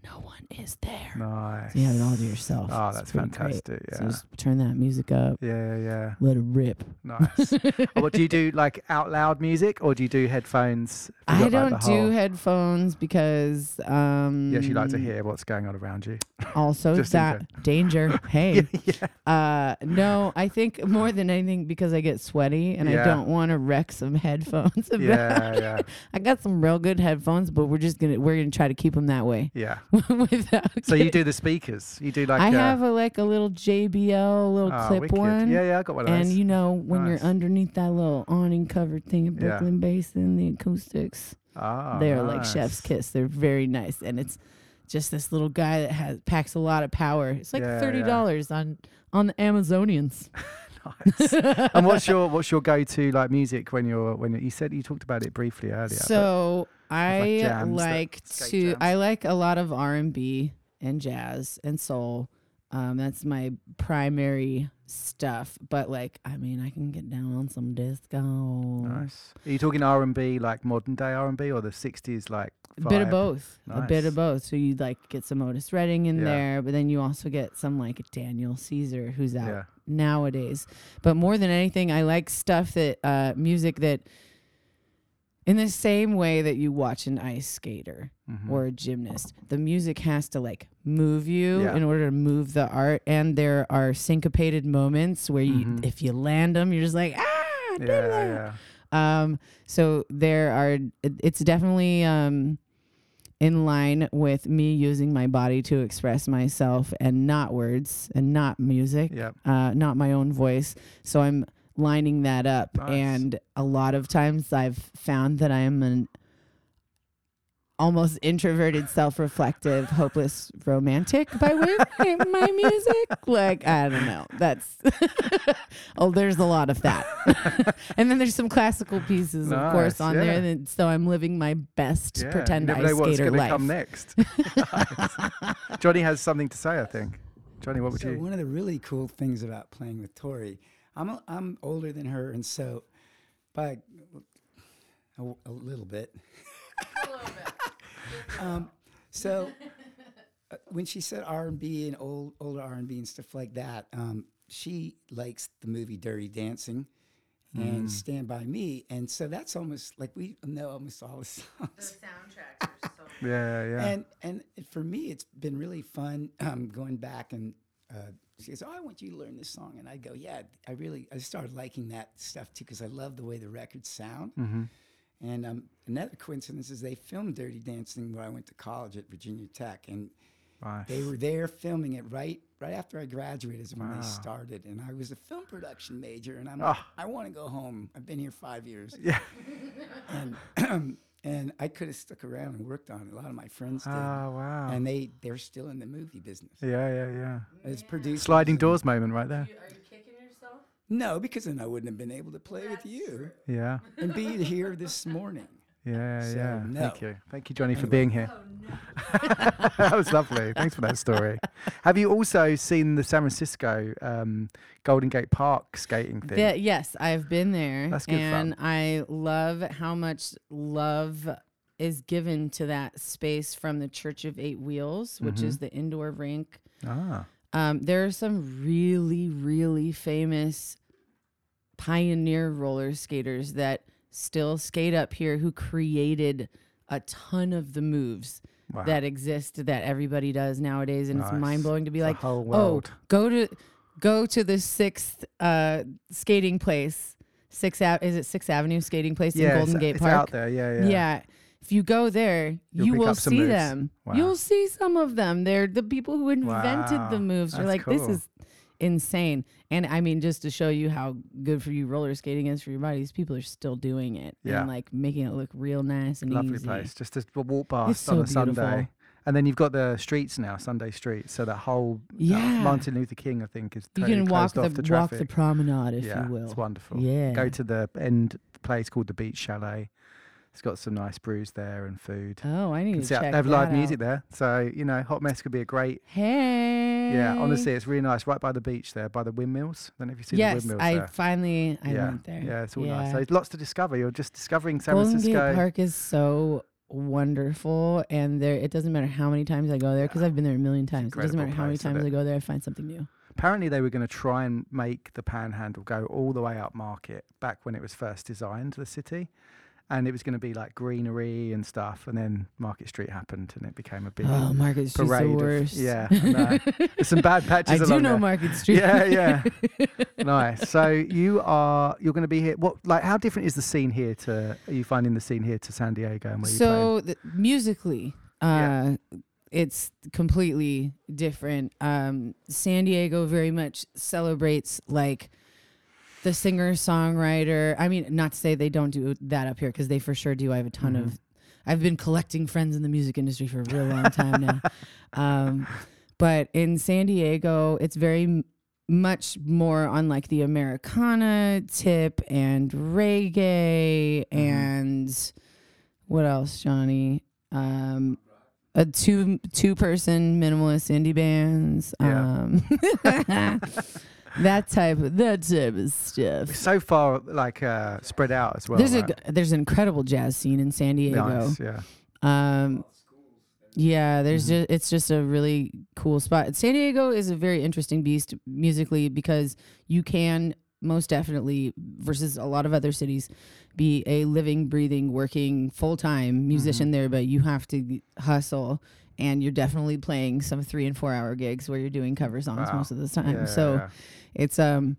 no one is there. Nice. So you have it all to yourself. Oh, It's that's pretty great. fantastic. So Yeah. just turn that music up. Yeah, yeah. Let it rip. Nice. oh, what do you do? Like out loud music, or do you do headphones? I got, don't the do whole- headphones because um You actually like to hear what's going on around you. also Just that danger. Hey. Uh no, I think more than anything because I get sweaty and Yeah. I don't want to wreck some headphones. Yeah, yeah. I got some real good headphones, but we're just gonna we're gonna try to keep them that way. Yeah. Without So you do the speakers. You do like. I uh, have a like a little JBL little Oh, clip wicked. one. Yeah, yeah, I got one of And you know when Nice. you're underneath that little awning covered thing at Yeah. Brooklyn Basin, the acoustics. Ah, they're like chef's kiss. They're very nice, and it's just this little guy that has packs a lot of power. It's like Yeah, yeah. thirty dollars on on the Amazonians. and what's your what's your go to like music when you're when you said you talked about it briefly earlier? but- So I jams that- like skate to jams. I like a lot of R and B and jazz and soul. Um, that's my primary stuff. But like, I mean, I can get down on some disco. Nice. Are you talking R and B like modern day R and B or the '60s like? A bit of vibe? both. A bit of both. So you like get some Otis Redding in Yeah. there, but then you also get some like Daniel Caesar who's out Yeah. nowadays. But more than anything, I like stuff that uh music that in the same way that you watch an ice skater Mhm. or a gymnast, the music has to like move you Yeah. in order to move the art. And there are syncopated moments where you, Mhm. if you land them, you're just like, ah, Yeah, da, da, da." yeah. Um, so there are, it's definitely um, in line with me using my body to express myself and not words and not music, Yep. uh, not my own voice. So I'm lining that up. Nice. And a lot of times I've found that I am an almost introverted, self-reflective, hopeless romantic by way of my, my music. Like I don't know. That's oh, there's a lot of that. and then there's some classical pieces, of course, on yeah. there. And so I'm living my best Yeah, pretend you never ice know what's skater gonna life. come next. Johnny has something to say, I think. Johnny, what would so you? one of the really cool things about playing with Tori, I'm a, I'm older than her, and so by a, a little bit. um, so uh, when she said R and B and old older R and B and stuff like that, um, she likes the movie Dirty Dancing and Mm. Stand by Me, and so that's almost like we know almost all the songs. The soundtrackers. Yeah, yeah. And and for me, it's been really fun um, going back and uh, she goes, "Oh, I want you to learn this song," and I go, "Yeah, I really." I started liking that stuff too because I love the way the records sound. Mhm. And um, another coincidence is they filmed Dirty Dancing where I went to college at Virginia Tech, and they were there filming it right right after I graduated is when Wow. they started, and I was a film production major, and I'm Oh. like, I want to go home. I've been here five years. Yeah. and and I could have stuck around and worked on it. A lot of my friends did. Oh, wow. And they they're still in the movie business. Yeah, yeah, yeah. As producers. Sliding doors moment right there. Are you, are you kicking yourself? No, because then I wouldn't have been able to play with you. Yeah. And be here this morning. Yeah, So, yeah. no. Thank you. Thank you, Jonny, for being here. that was lovely. Thanks for that story. Have you also seen the San Francisco um, Golden Gate Park skating thing? The- yes, I've been there. That's good and fun. I love how much love is given to that space from the Church of Eight Wheels, which is Mhm. the indoor rink. Ah. Um, there are some really, really famous pioneer roller skaters that still skate up here who created a ton of the moves Wow. that exist that everybody does nowadays. And it's mind blowing to be It's like, oh, go to go to the sixth uh, skating place. Ave- is it Sixth Avenue skating place Yeah, in Golden it's- Gate it's Park? out there, yeah, yeah. Yeah. If you go there, You'll you will see moves. them. Wow. You'll see some of them. They're the people who invented Wow, the moves. You're like, this is insane. And I mean, just to show you how good for you roller skating is for your body, these people are still doing it Yeah. and like making it look real nice and Lovely easy. place. Just to walk past so on a Sunday. And then you've got the streets now, Sunday streets. So that whole uh, Martin Luther King, I think, is You totally can walk closed off the, the walk the promenade, if yeah, you will. It's wonderful. Yeah. Go to the end place called the Beach Chalet. It's got some nice brews there and food. Oh, I need to out- check They have live that music out. there, so you know, Hot Mess could be a great. Hey. Yeah, honestly, it's really nice. Right by the beach there, by the windmills. I don't know if you see yes, the windmills I there. finally I yeah, went there. yeah, it's all yeah. nice. So lots to discover. You're just discovering San Golden Francisco. Gate Park is so wonderful, and there it doesn't matter how many times I go there because I've been there a million times. It doesn't matter how many times? I go there, I find something new. Apparently, they were going to try and make the Panhandle go all the way up Market back when it was first designed, the city. And it was going to be like greenery and stuff. And then Market Street happened and it became a big Oh, Market Street's the parade. of- worst. yeah. Know. There's some bad patches I do know there. Market Street. Yeah, yeah. nice. So you are, you're going to be here. What, like, how different is the scene here to, are you finding the scene here to San Diego and where you So the, musically, uh, Yeah. it's completely different. Um, San Diego very much celebrates like the singer songwriter. I mean, not to say they don't do that up here because they for sure do. I have a ton Mhm. of. I've been collecting friends in the music industry for a real long time now. Um, but in San Diego, it's very m- much more on like the Americana tip and reggae and what else, Jonny? Um, a two two person minimalist indie bands. Yeah. Um, that type of that type of stuff. It's so far, like, uh, spread out as well. there's right? a there's an incredible jazz scene in San Diego. Nice, yeah. Um, yeah, there's Mm-hmm. just it's just a really cool spot. San Diego is a very interesting beast musically because you can most definitely versus a lot of other cities be a living, breathing, working full time musician Mm-hmm. there, but you have to hustle. And you're definitely playing some three and four hour gigs where you're doing cover songs Wow. most of the time. Yeah, so yeah. it's um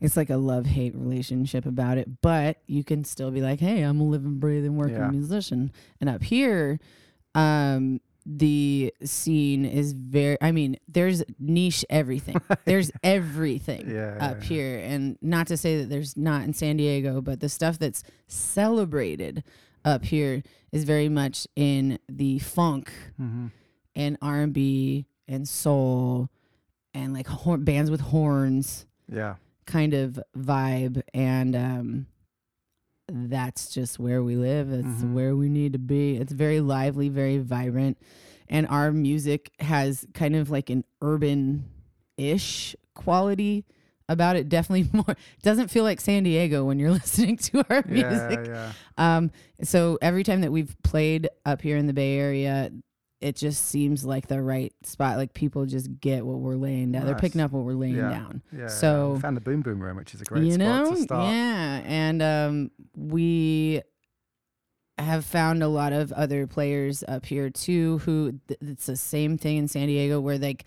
it's like a love hate relationship about it, but you can still be like, hey, I'm a living, breathing, working Yeah. musician. And up here, um, the scene is very I mean, there's niche everything. there's everything Yeah, up yeah. here. And not to say that there's not in San Diego, but the stuff that's celebrated up here is very much in the funk Mhm. and R and B and soul and like horn, bands with horns Yeah. kind of vibe and um that's just where we live it's Mhm. where we need to be it's very lively very vibrant and our music has kind of like an urban ish quality about it definitely more doesn't feel like San Diego when you're listening to our Yeah, music yeah. um so every time that we've played up here in the Bay Area it just seems like the right spot like people just get what we're laying down they're picking up what we're laying yeah. down Yeah. so I found the Boom Boom Room, which is a great you spot know to start. yeah and um we have found a lot of other players up here too who th- it's the same thing in San Diego where like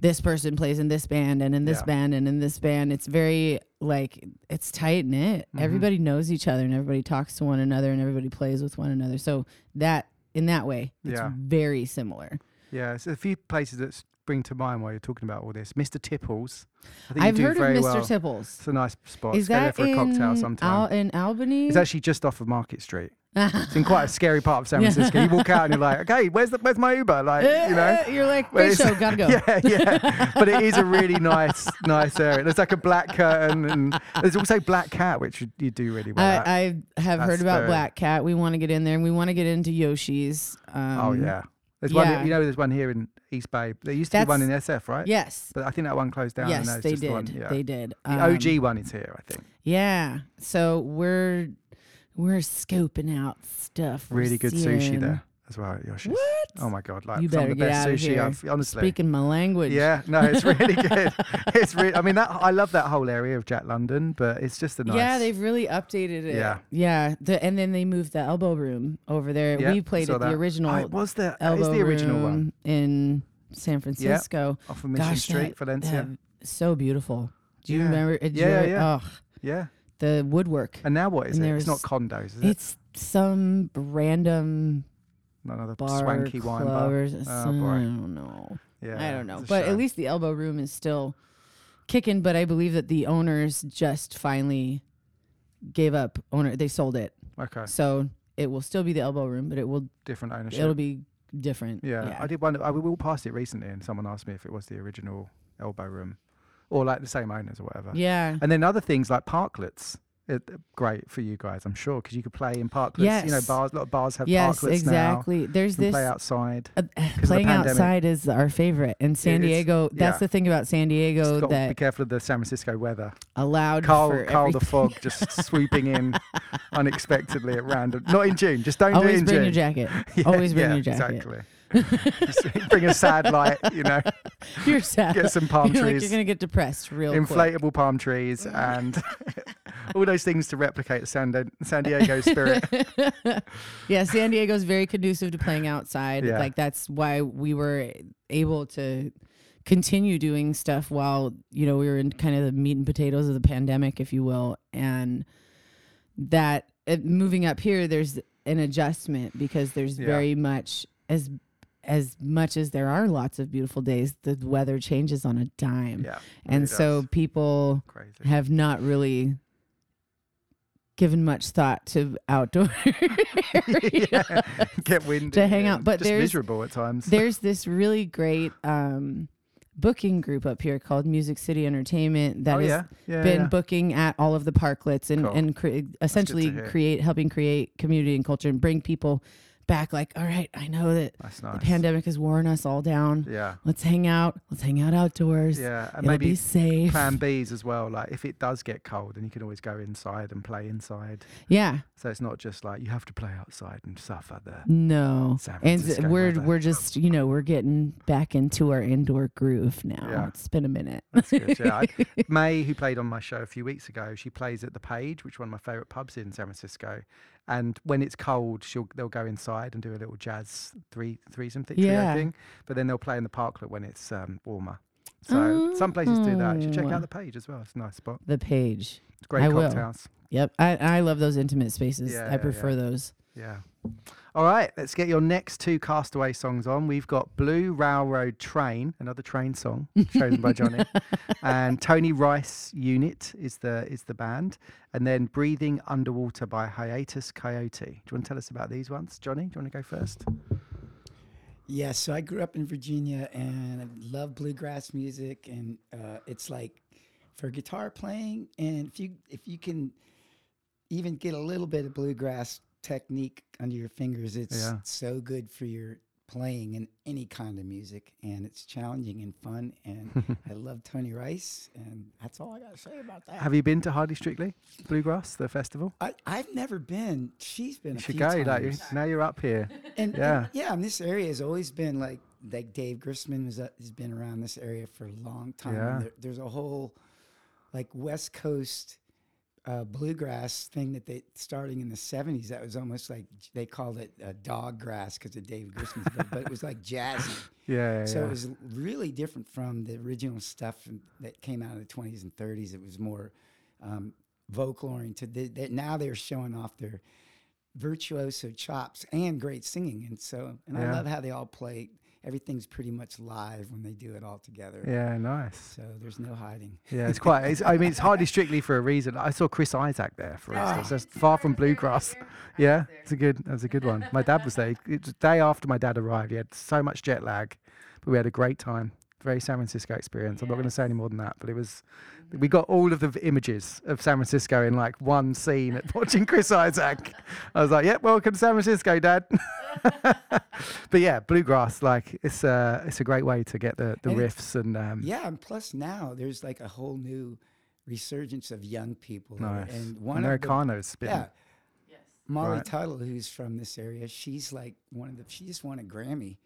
this person plays in this band and in this Yeah. band and in this band it's very like it's tight knit Mhm. everybody knows each other and everybody talks to one another and everybody plays with one another so that in that way it's Yeah. very similar Yeah, there's a few places that s- bring to mind while you're talking about all this? Mr. Tipples. I do heard of Mr. well. Tipples. It's a nice spot. Is Let's that for a cocktail in sometime. Al- in Albany? It's actually just off of Market Street. It's in quite a scary part of San Francisco. You walk out and you're like, okay, where's the, where's my Uber? Like, you know, You're like, But it's- Bishop, gotta go. Yeah, yeah. but it is a really nice, nice area. There's like a black curtain, and there's also Black Cat, which you, you do really well. at. I, I have That's heard about very- Black Cat. We want to get in there, and we want to get into Yoshi's. Um, Oh yeah. There's yeah. one, you know, there's one here in East Bay. There used to be one in SF, right? Yes. But I think that one closed down. Yes, that's they just the one- did. yeah. They did. The OG Um, one is here, I think. Yeah. So we're we're scoping out stuff. Really good sushi there as well at Yoshi's. What? Oh my god! Like You some of the best sushi. I've honestly. Speaking my language. Yeah, no, it's really good. it's really. I mean, that I love that whole area of Jack London, but it's just a nice. Yeah, they've really updated it. Yeah. yeah. The, and then they moved the elbow room over there. Yeah, we played at the original. Oh, it was the- that elbow is the original one. in San Francisco. off of Mission Gosh, Street, that- Valencia. that- so beautiful. Do you Yeah. remember? uh, Yeah, yeah, Joy- yeah. ugh. Yeah. The woodwork. And now what is And it? It's not condos, is it? It's some random Another bar swanky wine bar. or Oh, I don't know. Yeah, I don't know. But shame. at least the elbow room is still kicking. But I believe that the owners just finally gave up owner. They sold it. Okay. So it will still be the elbow room, but it will Different ownership. It'll be different. Yeah, I did wonder. I we walked past it recently, and someone asked me if it was the original elbow room, or like the same owners or whatever. Yeah. And then other things like parklets. It, great for you guys, I'm sure, because you could play in parklets. Yes. You know, bars. A lot of bars have Yes, parklets exactly. now. There's this play outside. Uh, 'cause of the playing outside is our favorite, in San It- Diego. That's yeah. the thing about San Diego gotta be careful of the San Francisco weather. allowed Karl, for Karl the fog just swooping in unexpectedly at random. Not in June. Just don't do it Always in bring June. your jacket. Yeah, Always bring yeah, your jacket. Exactly. Bring a sad light, you know. You're sad. Get some palm You're like, trees. you're gonna get depressed real quick. inflatable palm trees and all those things to replicate San, Di- San Diego spirit. yeah, San Diego's very conducive to playing outside. Yeah. Like that's why we were able to continue doing stuff while, you know, we were in kind of the meat and potatoes of the pandemic, if you will. And that uh, moving up here, there's an adjustment because there's Yeah. very much as as much as there are lots of beautiful days, the weather changes on a dime. Yeah, and so does. people have not really given much thought to outdoor Yeah, Get windy. to hang out. But just there's miserable at times. There's this really great um, booking group up here called Music City Entertainment that Oh, has yeah. Yeah, been booking at all of the parklets and Cool. and cre- essentially create helping create community and culture and bring people back. Like, all right, I know that That's the pandemic has worn us all down. Yeah. let's hang out. Let's hang out outdoors. Yeah, and It'll maybe be safe. Plan Bs as well. Like if it does get cold, then you can always go inside and play inside. Yeah. So it's not just like you have to play outside and suffer the No, and we're weather. we're just you know we're getting back into our indoor groove now. Yeah. It's been a minute. That's good. Yeah, I, May, who played on my show a few weeks ago, she plays at the Page, which is one of my favourite pubs in San Francisco. And when it's cold, she'll they'll go inside and do a little jazz three threesome th- trio Yeah. thing. But then they'll play in the parklet when it's um, warmer. So some places do that. You should check Oh. out the Page as well. It's a nice spot. The page. It's great I will. cocktails. Yep. I, I love those intimate spaces. Yeah, I yeah, prefer yeah. those. Yeah. All right, let's get your next two Castaway songs on. We've got Blue Railroad Train, another train song chosen by Jonny, and Tony Rice Unit is the is the band, and then Breathing Underwater by Hiatus Kaiyote. Do you want to tell us about these ones, Jonny? Do you want to go first? Yeah, so I grew up in Virginia and I love bluegrass music, and uh, it's like for guitar playing, and if you if you can even get a little bit of bluegrass technique under your fingers, it's Yeah. so good for your playing in any kind of music, and it's challenging and fun. And I love Tony Rice, and that's all I got to say about that. Have you been to Hardly Strictly Bluegrass, the festival? I, I've never been. She's been. You a should few go. Like you- now you're up here. And yeah. and, yeah, and this area has always been like like Dave Grisman was, uh, has been around this area for a long time. Yeah. There, there's a whole like West Coast uh, bluegrass thing that they starting in the 70s. That was almost like they called it uh, dawg grass because of Dave Grisman, but, but it was like jazzy. Yeah, yeah, So yeah. it was really different from the original stuff that came out of the 20s and 30s. It was more um, vocal oriented. They, they, now they're showing off their virtuoso chops and great singing. And so, and I love how they all play everything's pretty much live when they do it all together. Yeah, nice. So there's no hiding. Yeah, it's quite. It's, I mean, it's hardly strictly for a reason. I saw Chris Isaak there, for Ah. instance. That's far from bluegrass. Yeah, it's a good. That's a good one. My dad was there. It was the day after my dad arrived. He had so much jet lag, but we had a great time. Very San Francisco experience. I'm not going to say any more than that, but it was. We got all of the v- images of San Francisco in like one scene at watching Chris Isaak. I was like, "Yep, welcome to San Francisco, Dad." but yeah, bluegrass, like it's a it's a great way to get the the And riffs and um, Yeah, and plus now there's like a whole new resurgence of young people. there, And one of the- Americana's been- yeah. Molly Right. Tuttle, who's from this area, she's like one of the. She just won a Grammy,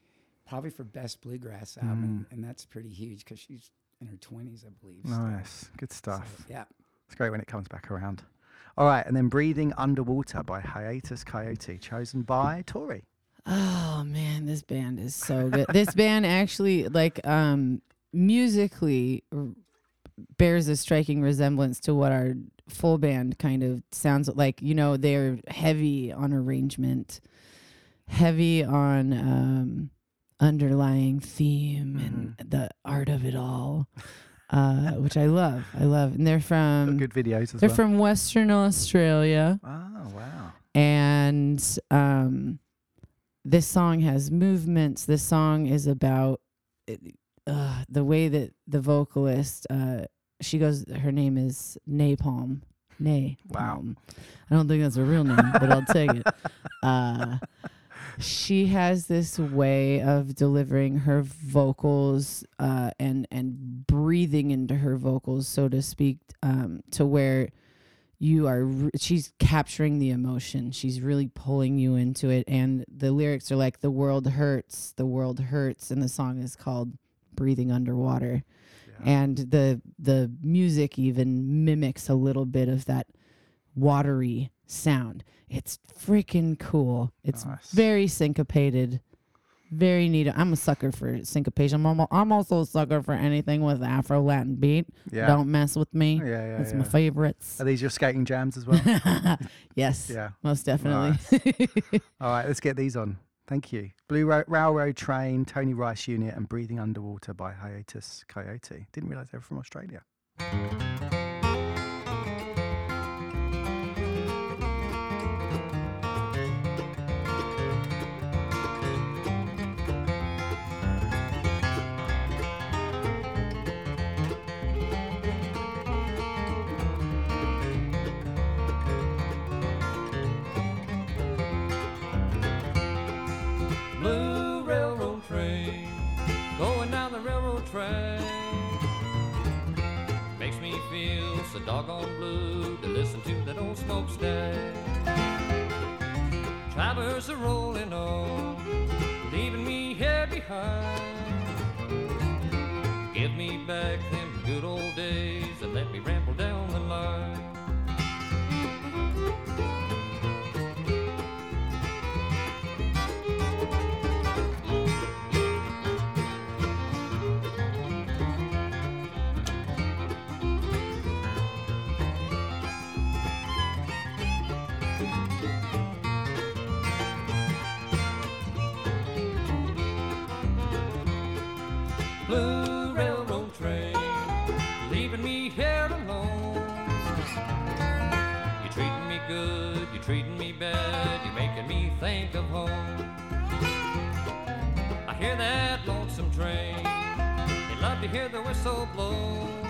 probably for best bluegrass album, Mm. and that's pretty huge because she's in her twenties, I believe. so- Nice, good stuff. yeah. it's great when it comes back around. All right, and then "Breathing Underwater" by Hiatus Kaiyote, chosen by Tori. Oh man, this band is so good. this band actually like um musically r- bears a striking resemblance to what our full band kind of sounds like. You know, they're heavy on arrangement, heavy on um underlying theme and the art of it all. Uh, which I love. I love. And they're from good videos They're well. from Western Australia Oh wow! and um, this song has movements. This song is about uh, the way that the vocalist, uh, she goes, her name is Nai Palm. Nay. Wow. I don't think that's a real name, but I'll take it. Uh, she has this way of delivering her vocals uh, and and breathing into her vocals, so to speak, um, to where you are she's capturing the emotion. She's really pulling you into it. And the lyrics are like the world hurts the world hurts and the song is called breathing underwater. And the the music even mimics a little bit of that watery sound. It's freaking cool. It's very syncopated very neat i'm a sucker for syncopation i'm, I'm also a sucker for anything with afro latin beat Yeah. don't mess with me Yeah, yeah, that's yeah. my favorites Are these your skating jams as well? Yes, Yeah. most definitely. Nice. All right, let's get these on. Thank you. Blue Ro- Railroad Train, Tony Rice Unit, and Breathing Underwater by Hiatus Kaiyote. Didn't realize they were from Australia. Track makes me feel so doggone blue to listen to that old smokestack. Travelers are rolling on, leaving me here behind. Give me back them good old days and let me bad, you're making me think of home. I hear that lonesome train, they love to hear the whistle blow.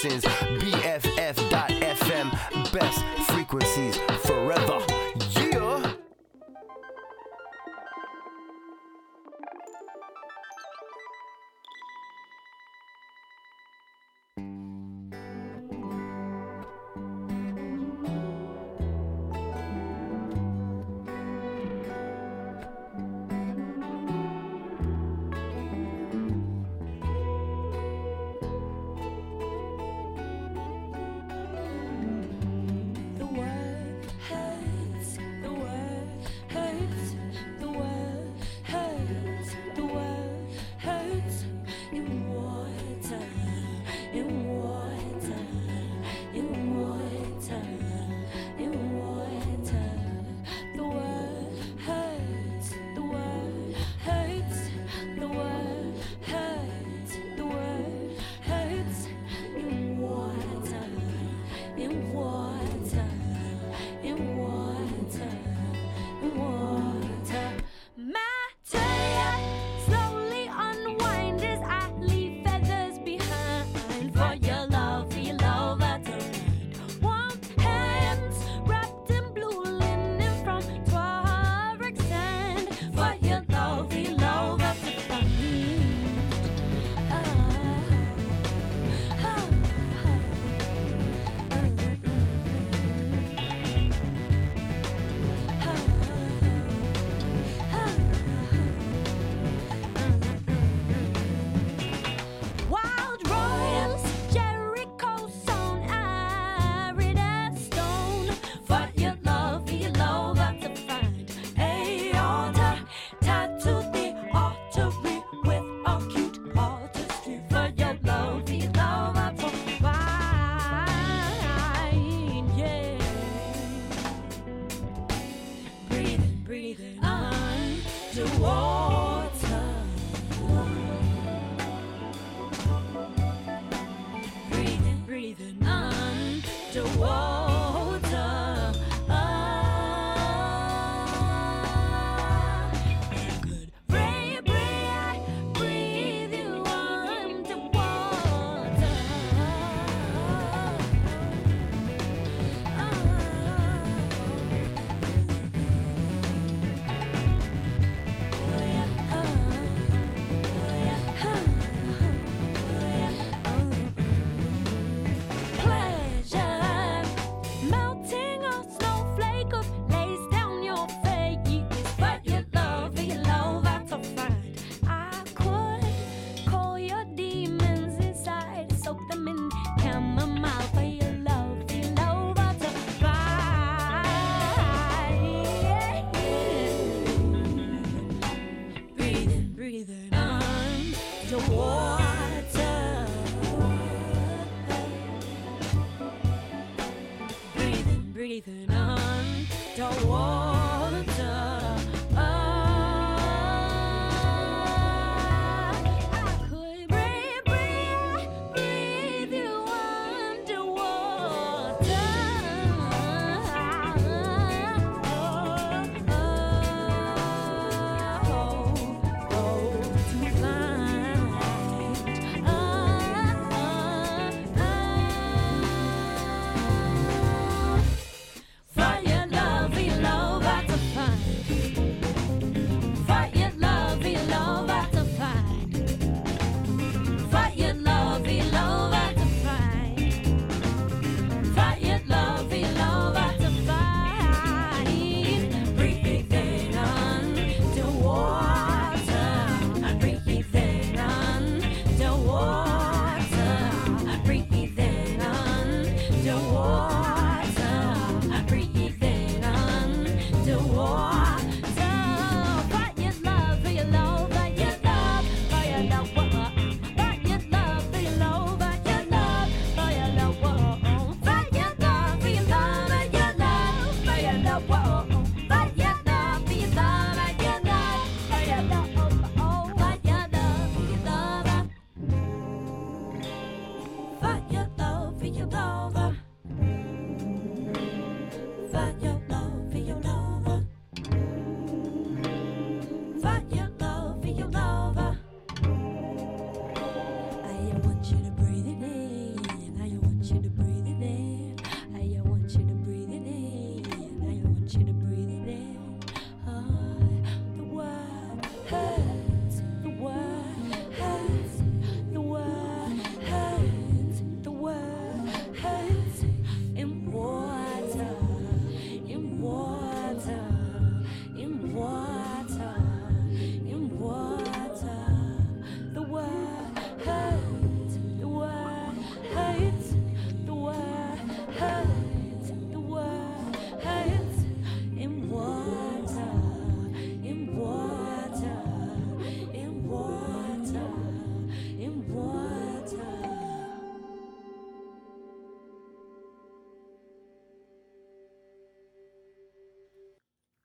Sessions. BFF.FM. Best frequencies forever. Yeah. The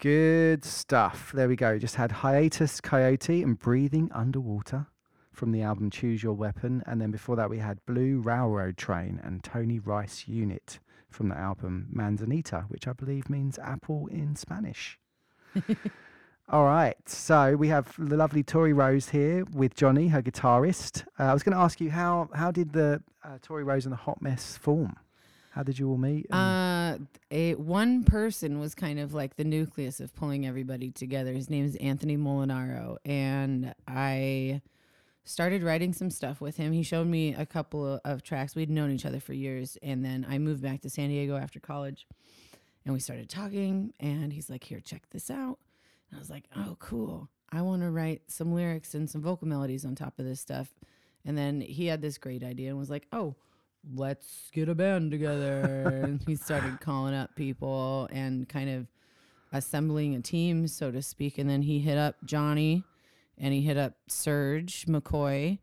Good stuff. There we go. Just had Hiatus Kaiyote and Breathing Underwater from the album Choose Your Weapon. And then before that, we had Blue Railroad Train and Tony Rice Unit from the album Manzanita, which I believe means apple in Spanish. All right. So we have the lovely Tori Roze here with Jonny, her guitarist. Uh, I was going to ask you how how did the uh, Tori Roze and the Hot Mess form? How did you all meet? Uh, a one person was kind of like the nucleus of pulling everybody together. His name is Anthony Molinaro, and I started writing some stuff with him. He showed me a couple of, of tracks. We'd known each other for years, and then I moved back to San Diego after college, and we started talking. And he's like, "Here, check this out." And I was like, "Oh, cool! I want to write some lyrics and some vocal melodies on top of this stuff." And then he had this great idea and was like, "Oh." Let's get a band together. and he started calling up people and kind of assembling a team, so to speak. And then he hit up Jonny and he hit up Serge McCoy.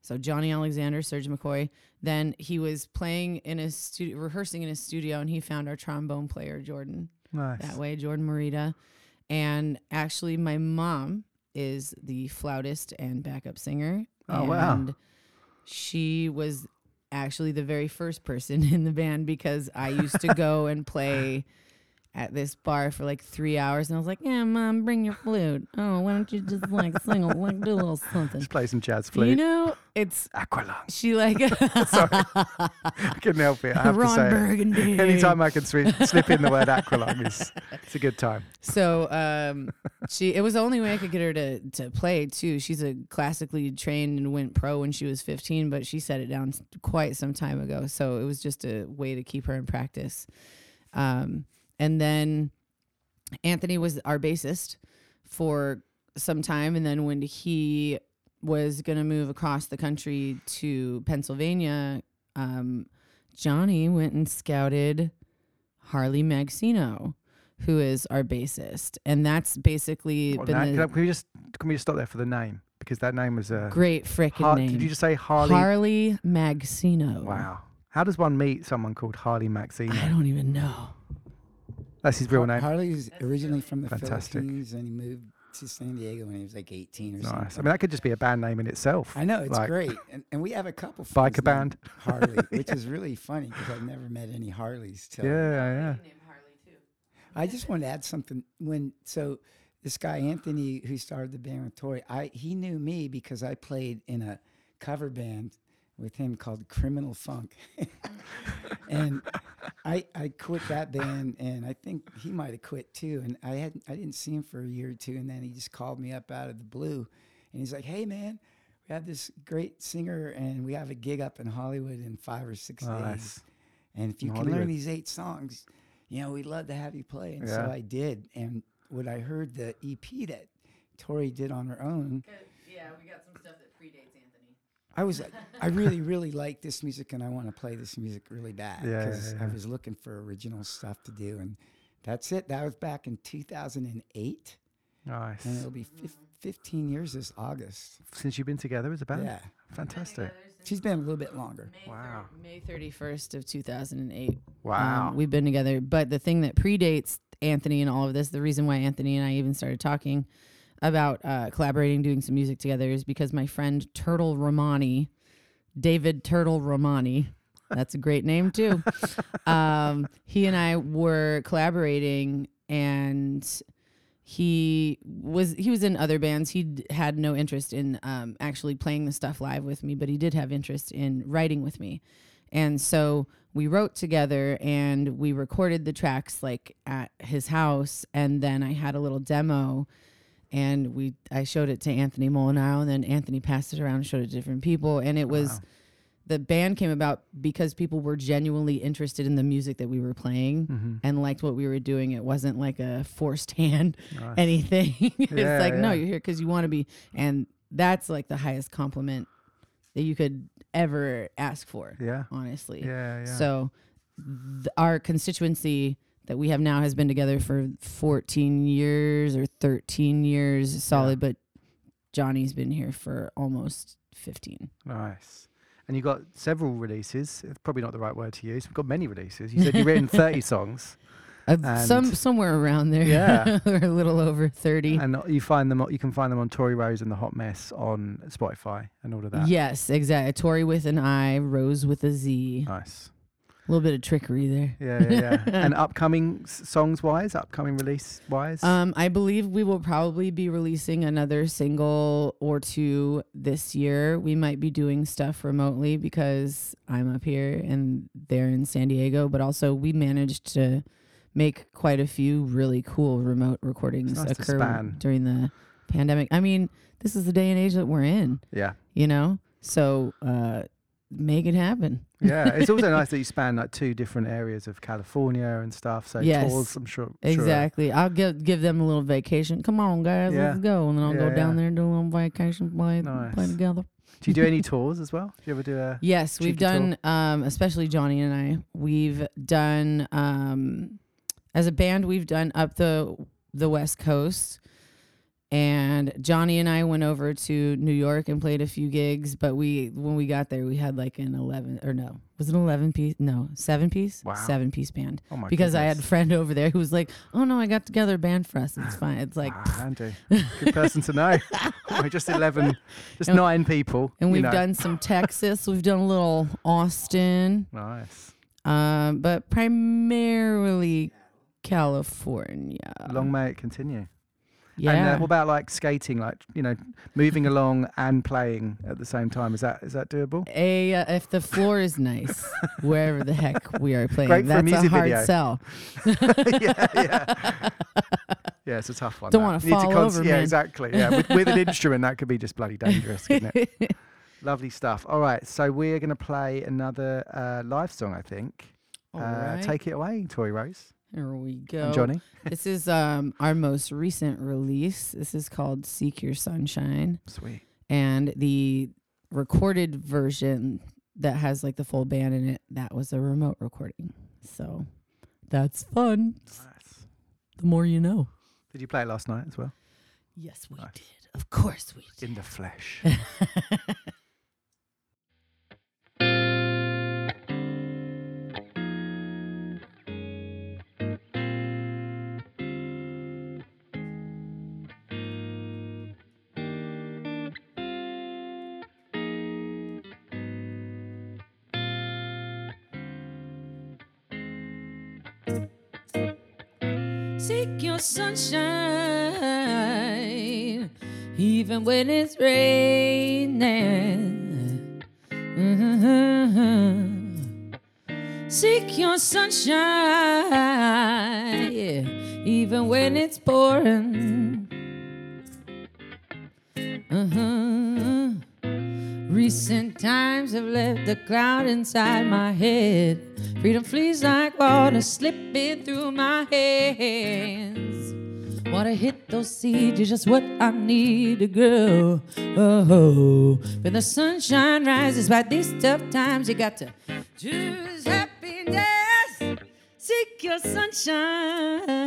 So Jonny Alexander, Serge McCoy. Then he was playing in his studio, rehearsing in his studio, and he found our trombone player, Jordan. Nice. That way, Jordan Morita. And actually, my mom is the flautist and backup singer. Oh, wow. and she was actually the very first person in the band because I used to go and play at this bar for like three hours, and I was like, "Yeah, mom, bring your flute. Oh, why don't you just like sing, a, like do a little something." Just play some jazz flute. You know, it's Aqualung. She like Sorry, I couldn't help it. I have Ron to say, it. Burgundy. anytime I can slip in the word aqualung is it's a good time. So um, she it was the only way I could get her to to play too. She's a classically trained and went pro when she was 15, but she set it down quite some time ago. So it was just a way to keep her in practice. Um, and then Anthony was our bassist for some time, and then when he was gonna move across the country to Pennsylvania, um, Jonny went and scouted Harley Magsino, who is our bassist, and that's basically What been the can, we just can we just stop there for the name because that name was a great frickin' Har- name. Did you just say Harley? Harley Magsino. Wow. How does one meet someone called Harley Magsino? I don't even know. That's his real name. Harley was originally from the Fantastic. Philippines, and he moved to San Diego when he was like 18 or Nice. something. I mean, that could just be a band name in itself. I know it's Like, great, and, and we have a couple Biker friends named band. Harley, which is really funny because I've never met any Harleys. Till Yeah, yeah. I just want to add something. When so this guy Anthony, who started the band with Tori, I he knew me because I played in a cover band with him called Criminal Funk, and I I quit that band, and I think he might have quit too. And I had I didn't see him for a year or two, and then he just called me up out of the blue, and he's like, "Hey man." We have this great singer, and we have a gig up in Hollywood in five or six Nice. days. And if you In can learn these eight songs, you know, we'd love to have you play. And so I did. And when I heard the EP that Tori did on her own, Yeah, we got some stuff that predates Anthony. I was like, I really, really like this music and I want to play this music really bad Yeah, yeah, because I was looking for original stuff to do. And that's it. That was back in 2008. Nice. And it'll be fif- 15 years this August. Since you've been together as a band? Yeah. Fantastic. She's been a little bit longer. Wow. May 31st of 2008. Wow. Um, we've been together. But the thing that predates Anthony and all of this, the reason why Anthony and I even started talking about uh, collaborating, doing some music together, is because my friend Turtle Romani, David Turtle Romani, that's a great name too. um, he and I were collaborating and he was he was in other bands he d- had no interest in um, actually playing the stuff live with me but he did have interest in writing with me and so we wrote together and we recorded the tracks like at his house and then i had a little demo and we i showed it to anthony molinaro and then anthony passed it around and showed it to different people and it was the band came about because people were genuinely interested in the music that we were playing Mhm. and liked what we were doing. It wasn't like a forced hand anything. it's Yeah, like, no, you're here because you want to be. And that's like the highest compliment that you could ever ask for. Yeah. Honestly. Yeah, yeah. So th- our constituency that we have now has been together for 14 years or 13 years solid, but Jonny's been here for almost 15. Nice. And you've got several releases. It's probably not the right word to use. We've got many releases. You said you've written 30 songs. Uh, some somewhere around there. Yeah. or a little over thirty. And you find them. You can find them on Tori Roze and the Hot Mess on Spotify and all of that. Yes, exactly. Tori with an I, Rose with a Z. Nice. A little bit of trickery there. Yeah, yeah, yeah. and upcoming s- songs wise, upcoming release wise. Um, I believe we will probably be releasing another single or two this year. We might be doing stuff remotely because I'm up here and they're in San Diego, but also we managed to make quite a few really cool remote recordings nice occur during the pandemic. I mean, this is the day and age that we're in. Yeah. You know? So uh make it happen. yeah, it's also nice that you span like two different areas of California and stuff. So Yes. tours, I'm sure. sure Exactly. I'll give give them a little vacation. Come on, guys, Yeah. let's go. And then I'll go Yeah, down yeah. there and do a little vacation play, play together. Do you do any tours as well? Do you ever do a? Yes, we've done um especially Jonny and I. We've done um as a band we've done up the the West Coast. And Jonny and I went over to New York and played a few gigs, but we when we got there we had like an 11 or no. Was it an 11 piece? No, 7 piece? Wow. 7 piece band. Oh my because I had a friend over there who was like, "Oh no, I got together a band for us. It's fine." It's like Ah, Andy, good person to know. We're just eleven, just And- nine people. And we've know. done some Texas. We've done a little Austin. Nice. Um, but primarily California. Long may it continue. And Yeah. uh, what about like skating, like you know, moving along and playing at the same time? Is that is that doable? A uh, if the floor is nice, wherever the heck we are playing, Great for a that's music hard video. sell. yeah, yeah. Yeah, it's a tough one. Don't wanna fall cons- over, Yeah, man. exactly. Yeah, with, with an instrument that could be just bloody dangerous, couldn't it? Lovely stuff. All right, so we're going to play another uh, live song, I think. All uh, right. Take it away, Tori Roze. Here we go. And Jonny. this is um our most recent release. This is called Seek Your Sunshine. Sweet. And the recorded version that has like the full band in it, that was a remote recording. So that's fun. The more you know. Did you play it last night as well? Yes, we did. Of course we did. In the flesh. Your sunshine, even when it's raining. Mm-hmm. Seek your sunshine, even when it's pouring. Uh-huh. Recent times have left a cloud inside my head. Freedom flees like water slipping through my hands. Wanna hit those seeds is just what I need to grow. Oh, when the sunshine rises by these tough times, you got to choose happiness. Seek your sunshine,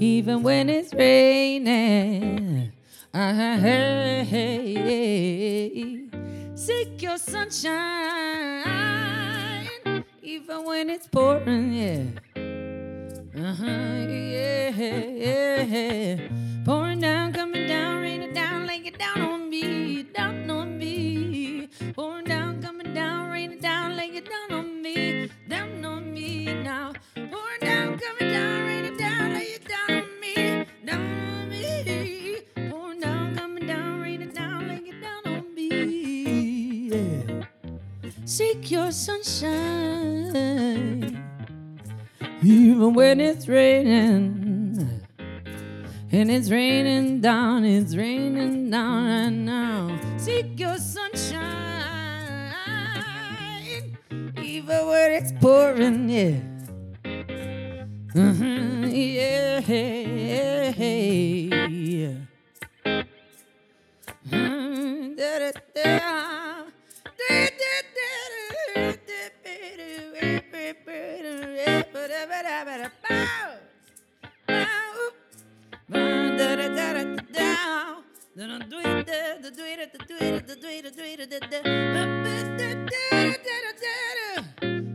even when it's raining. Uh, hey, hey, hey. Seek your sunshine, even when it's pouring, yeah. Uh-huh, yeah, yeah. Pouring down, coming down, raining down, laying it down on me, down on me. Pouring down, coming down, raining down, laying it down on me, down on me now. Pouring down, coming down, raining Seek your sunshine even when it's raining. And it's raining down, it's raining down right now. Seek your sunshine, even when it's pouring, yeah. Mhm, yeah, yeah. Mm, da-da-da.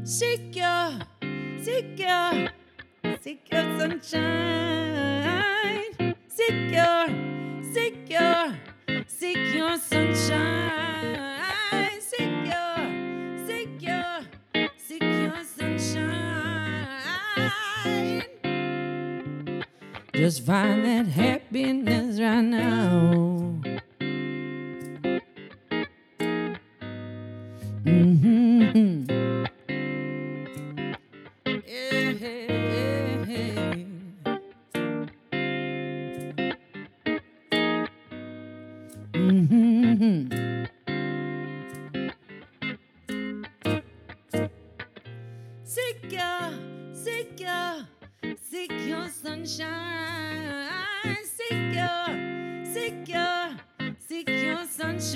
Seek your, seek your, your sunshine. Seek your, seek your, your sunshine. Just find that happiness right now.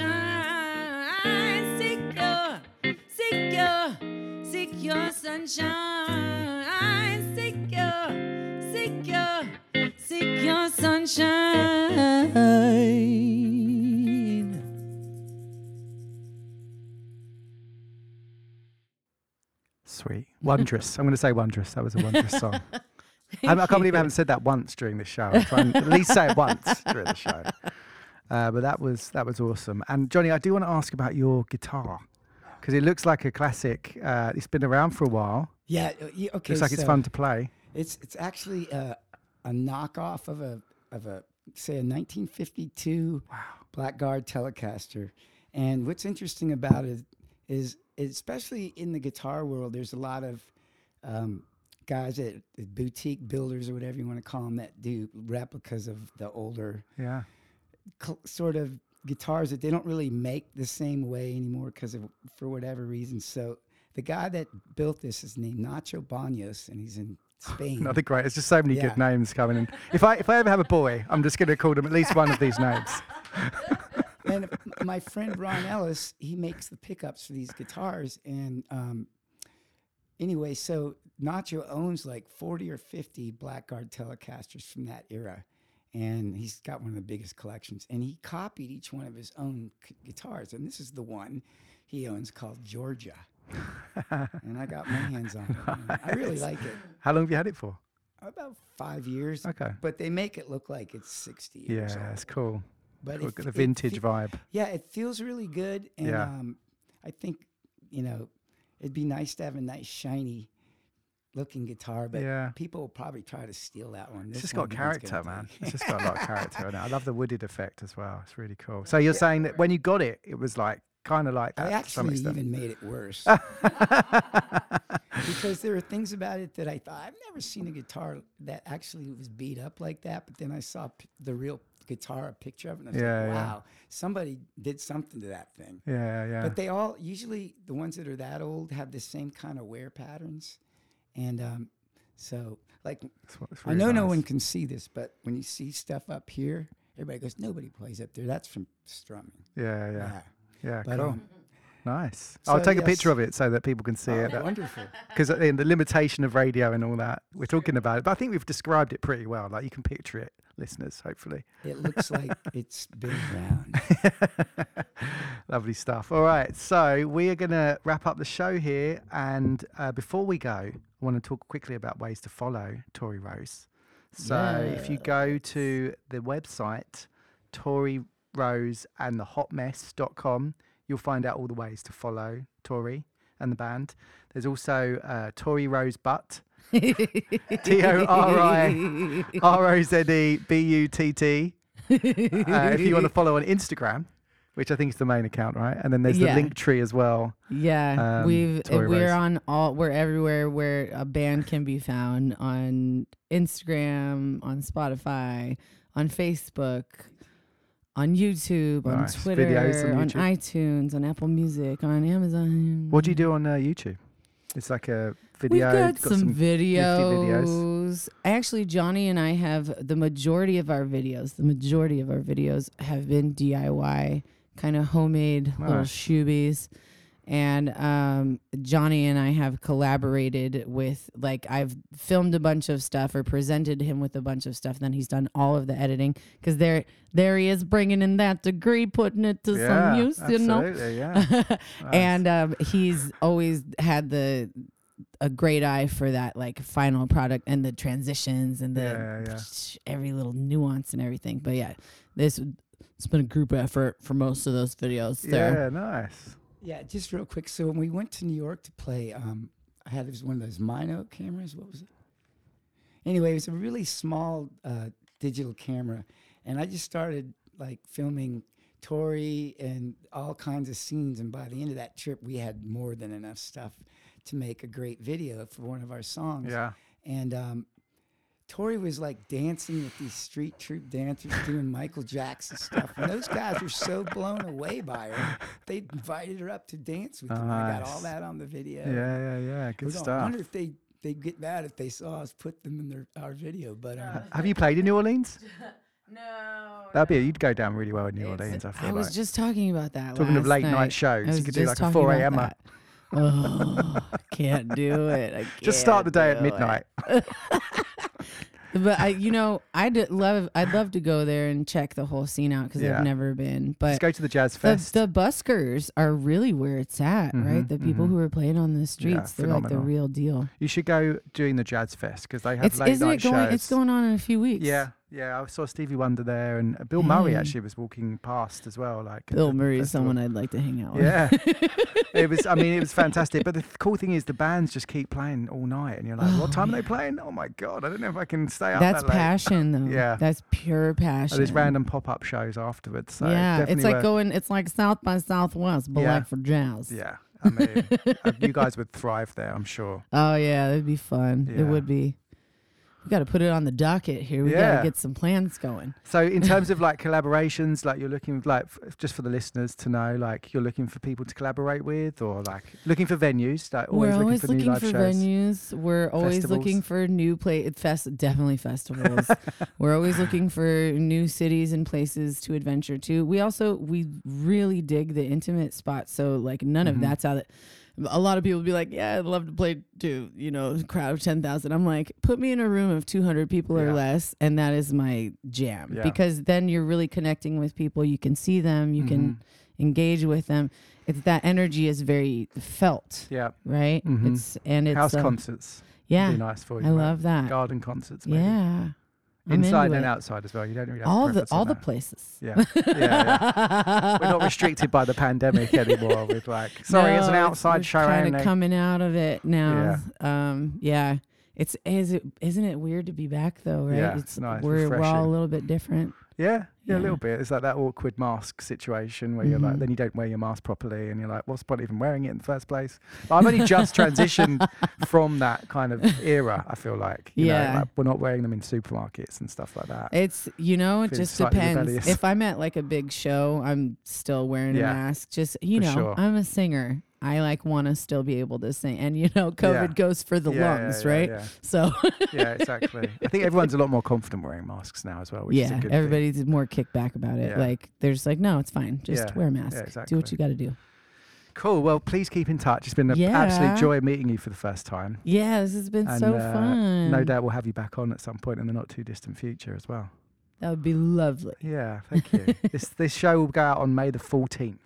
Sunshine. Seek your, seek your, seek your sunshine. Seek your, seek your, seek your sunshine. Sweet. Wondrous. I'm going to say wondrous. That was a wondrous song. I, I can't believe I haven't said that once during this show. I'm trying to at least say it once during the show. Uh, but that was that was awesome. And Jonny, I do want to ask about your guitar because it looks like a classic. Uh, it's been around for a while. Yeah. uh, Okay. Looks like it's fun to play. It's it's actually a, a knockoff of a of a say a 1952 Blackguard Telecaster. And what's interesting about it is, especially in the guitar world, there's a lot of um, guys at at boutique builders or whatever you want to call them that do replicas of the older Yeah. Cl- sort of guitars that they don't really make the same way anymore because of for whatever reason. So the guy that built this is named Nacho Baños, and he's in Spain. Another great. It's just so many Yeah. good names coming in. If I if I ever have a boy, I'm just going to call him at least one of these names. and my friend Ron Ellis, he makes the pickups for these guitars. And um, anyway, so Nacho owns like 40 or 50 Blackguard Telecasters from that era. And he's got one of the biggest collections. And he copied each one of his own c- guitars. And this is the one he owns called Georgia. and I got my hands on it. I really like it. How long have you had it for? About five years. Okay. But they make it look like it's 60 years Yeah, old. it's cool. But Cool, it got fe- the vintage fe- vibe. Yeah, it feels really good, and Yeah. um, I think you know it'd be nice to have a nice shiny looking guitar, but Yeah. people will probably try to steal that one. It's This just one got character, man. It's just got a lot of character in it. I love the wooded effect as well. It's really cool. So you're saying that when you got it, it was like kind of like that I actually even made it worse because there are things about it that I thought I've never seen a guitar that actually was beat up like that. But then I saw p- the real guitar, a picture of it, and I was Yeah, like, yeah. "Wow, somebody did something to that thing." Yeah, yeah. But they all usually the ones that are that old have the same kind of wear patterns, and um, so like I know no one can see this, but when you see stuff up here, everybody goes, "Nobody plays up there." That's from strumming. Yeah, yeah. Yeah, But, cool. um, nice. so I'll take a picture of it so that people can see Oh, it. wonderful. Because in the limitation of radio and all that, we're talking about it. But I think we've described it pretty well. Like you can picture it, listeners, hopefully. It looks like it's been around. Lovely stuff. All right, so we are going to wrap up the show here. And uh, before we go, I want to talk quickly about ways to follow Tori Roze. So if you go to the website, Tori Roze and the hotmess.com, you'll find out all the ways to follow Tori and the band. There's also uh, Tori Roze Butt. T O R I R O Z E B U T T. Uh, If you want to follow on Instagram, which I think is the main account, right? And then there's Yeah. the link tree as well. Yeah, Um, we've Tory we're Rose. on all we're everywhere where a band can be found on Instagram, on Spotify, on Facebook, on YouTube, Nice. on Twitter, Videos on on, iTunes, on Apple Music, on Amazon. What do you do on uh, YouTube? It's like a video. We've got, it's some, nifty videos. videos. Actually, Jonny and I have the majority of our videos. The majority of our videos have been DIY, kind of homemade little shoebies. And um, Jonny and I have collaborated with, like, I've filmed a bunch of stuff or presented him with a bunch of stuff. Then he's done all of the editing because there, there he is bringing in that degree, putting it to Yeah, some use, you know. yeah. Nice. and um, he's always had the a great eye for that like final product and the transitions and the Yeah, yeah. every little nuance and everything. But yeah, this it's been a group effort for most of those videos. There. Yeah, nice. Yeah, just real quick. So when we went to New York to play, um, I had this one of those Mino cameras. What was it? Anyway, it was a really small uh, digital camera, and I just started like filming Tori and all kinds of scenes. And by the end of that trip, we had more than enough stuff to make a great video for one of our songs. Yeah. And um, Tori was like dancing with these street troop dancers doing Michael Jackson stuff. And those guys were so blown away by her. They invited her up to dance with them. I got all that on the video. Yeah, yeah, yeah. Good I was- I wonder if they they get mad if they saw us put them in their our video. But um, Have you played in New Orleans? No. That'd be you'd go down really well in New Orleans. I feel I was like. just talking about that. Talking of late night night. shows, you could do like a 4 about a.m. Oh, I can't do it. I Just start the day at midnight. but I, you know, I'd love, I'd love to go there and check the whole scene out because Yeah. I've never been. But Just go to the Jazz Fest. the buskers are really where it's at, right? Mhm, The people mhm. who are playing on the streets, they're like the real deal. You should go during the Jazz Fest because they have It's late isn't night it going? shows. It's going on in a few weeks. Yeah, yeah. I saw Stevie Wonder there, and uh, Bill Murray actually was walking past as well. Like Bill Murray is someone I'd like to hang out with. Yeah, it was. I mean, it was fantastic. But the th- cool thing is, the bands just keep playing all night, and you're like, "What time are they playing?" Oh my god, I don't know if I can stay up. That's that late. passion, though. Yeah, that's pure And passion. there's random pop-up shows afterwards. So yeah, it's like going. It's like South by Southwest, but Yeah. like for jazz. Yeah, I mean, uh, you guys would thrive there, I'm sure. Oh yeah, it'd be fun. It would be. We got to put it on the docket here. We got to get some plans going. So in terms of like collaborations, like you're looking like f- just for the listeners to know, like you're looking for people to collaborate with, or like looking for venues, like always We're looking always for looking new live for shows. venues. We're always Festivals. looking for new play. Fest definitely festivals. We're always looking for new cities and places to adventure to. We also we really dig the intimate spots. So like none Mhm. of that's out. Of, a lot of people be like, "Yeah, I'd love to play to you know a crowd of ten thousand. I'm like, put me in a room of two hundred people or less, and that is my jam Yeah. because then you're really connecting with people. You can see them. You Mhm. can engage with them. It's that energy is very felt. Yeah. Right. Mhm. It's and it's house uh, concerts. would Yeah, be nice for you. I right? love that. Garden concerts. Maybe. Yeah. Inside and it. outside as well. You don't really have all the all the that. places. Yeah. yeah, yeah. We're not restricted by the pandemic anymore. With like, sorry, it's an No, outside show Kind of coming out of it now. Yeah. Um. Yeah. It's is it isn't it weird to be back though? Right. Yeah, it's it's nice, We're we're all a little bit different. Yeah, yeah, a little bit. It's like that awkward mask situation where you're like, Mhm. then you don't wear your mask properly, and you're like, what's the point even wearing it in the first place? But I've only just transitioned from that kind of era. I feel like, you know, Yeah. like we're not wearing them in supermarkets and stuff like that. It's you know it Feeling just slightly depends. rebellious. If I'm at like a big show, I'm still wearing Yeah, a mask. Just you for know, sure. I'm a singer. I like want to still be able to sing, and you know, COVID Yeah. goes for the Yeah, lungs, yeah, right? So yeah, exactly. I think everyone's a lot more confident wearing masks now as well, which is a yeah, good thing. everybody's more kickback about it. Like they're just like, no, it's fine. Just wear a mask. Do what you got to do. Cool. Well, please keep in touch. It's been an Yeah. absolute joy meeting you for the first time. Yeah, this has been And, so uh, fun. No doubt we'll have you back on at some point in the not too distant future as well. That would be lovely. Yeah, thank you. this this show will go out on May the fourteenth.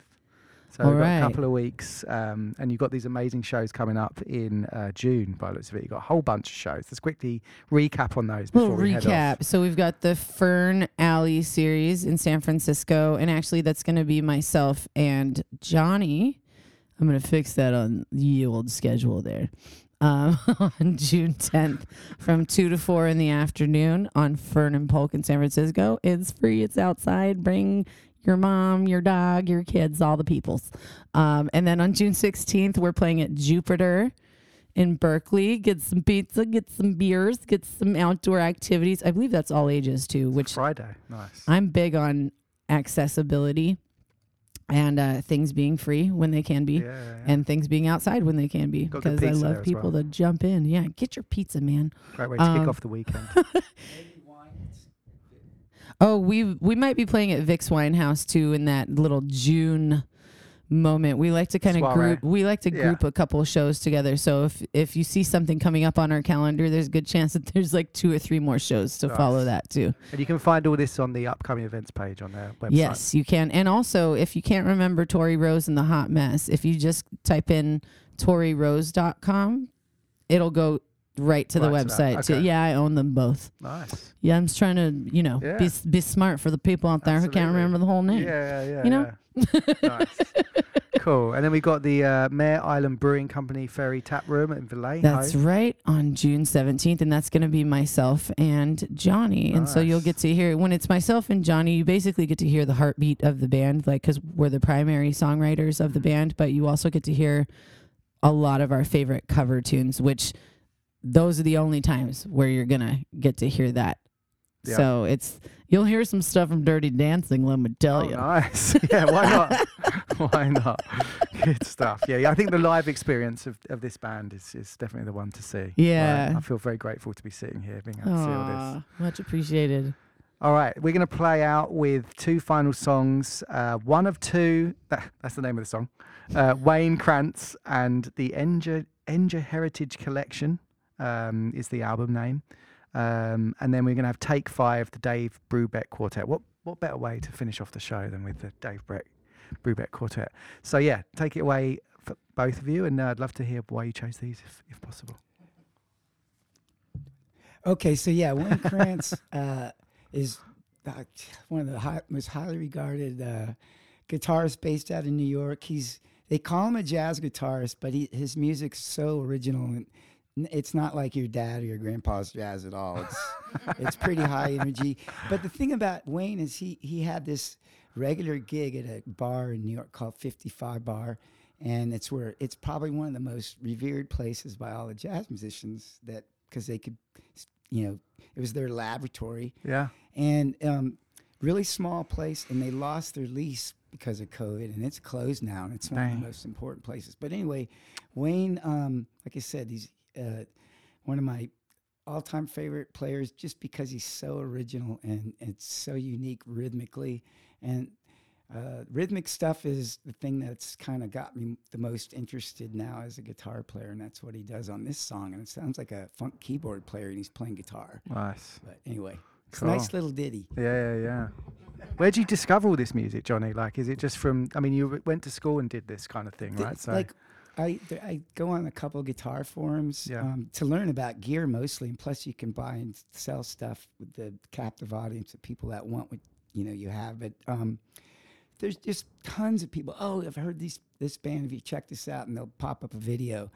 So All we've got right. a couple of weeks, um, and you've got these amazing shows coming up in uh, June. By the looks of it, you've got a whole bunch of shows. Let's quickly recap on those before Little we recap. So we've got the Fern Alley series in San Francisco, and actually that's going to be myself and Jonny. I'm going to fix that on the old schedule there. Um, on June 10th from 2 to 4 in the afternoon on Fern and Polk in San Francisco. It's free, it's outside. Bring your mom, your dog, your kids, all the peoples. Um, and then on June 16th, we're playing at Jupiter in Berkeley. Get some pizza, get some beers, get some outdoor activities. I believe that's all ages too, which Friday, nice. I'm big on accessibility and uh, things being free when they can be, and things being outside when they can be. Because I love people well. to jump in. Yeah, get your pizza, man. Great way to kick Um, off the weekend. Oh, we we might be playing at Vic's Winehouse too in that little June moment. We like to kind of group. We like to Yeah. group a couple of shows together. So if if you see something coming up on our calendar, there's a good chance that there's like two or three more shows to follow that too. and you can find all this on the upcoming events page on their website. Yes, you can. And also, if you can't remember Tori Roze and the Hot Mess, if you just type in toriroze.com it'll go right to the Right that, website. too. okay. Yeah, I own them both. Nice. Yeah, I'm just trying to, you know, Yeah. be be smart for the people out there who can't remember the whole name. Yeah, yeah, yeah. You know? nice. Cool. And then we got the uh, Mare Island Brewing Company Ferry Tap Room in Vallejo. That's right on June 17th, and that's going to be myself and Jonny. And so you'll get to hear when it's myself and Jonny, you basically get to hear the heartbeat of the band, like because we're the primary songwriters of the band, but you also get to hear a lot of our favorite cover tunes, which those are the only times where you're to get to hear that. Yeah. So it's you'll hear some stuff from Dirty Dancing, let me tell Oh, you. nice. yeah, why not? why not? Good stuff. Yeah, yeah, I think the live experience of, of this band is, is definitely the one to see. Yeah. I feel very grateful to be sitting here, being able to see all this. Much appreciated. All right, we're going to play out with two final songs. Uh, one of two, that, that's the name of the song, uh, Wayne Krantz and the Enger, Enger Heritage Collection um, is the album name. Um, and then we're going to have Take Five, the Dave Brubeck Quartet. What what better way to finish off the show than with the Dave Brubeck Quartet? So yeah, take it away for both of you, and uh, I'd love to hear why you chose these, if, if possible. Okay, so yeah, Wayne Krantz uh, is uh, one of the high, most highly regarded uh, guitarists based out of New York. He's they call him a jazz guitarist, but he, his music's so original and it's not like your dad or your grandpa's jazz at all. It's it's pretty high energy. But the thing about Wayne is he he had this regular gig at a bar in New York called 55 Bar. And it's where it's probably one of the most revered places by all the jazz musicians that because they could, you know, it was their laboratory. Yeah. And um, really small place, and they lost their lease because of COVID, and it's closed now, and it's one of the most important places. But anyway, Wayne, um, like I said, he's uh, one of my all-time favorite players just because he's so original and it's so unique rhythmically, and uh, rhythmic stuff is the thing that's kind of got me the most interested now as a guitar player, and that's what he does on this song. And it sounds like a funk keyboard player, and he's playing guitar. Nice. But anyway, it's Cool. a nice little ditty. Yeah, yeah, yeah. Where did you discover all this music, Jonny? Like, is it just from? I mean, you went to school and did this kind of thing, Th- right? So, Like, I I go on a couple guitar forums Yeah. um, to learn about gear mostly, and plus you can buy and sell stuff with the captive audience of people that want what you know you have. But um, there's just tons of people. Oh, I've heard these this band. If you check this out, and they'll pop up a video.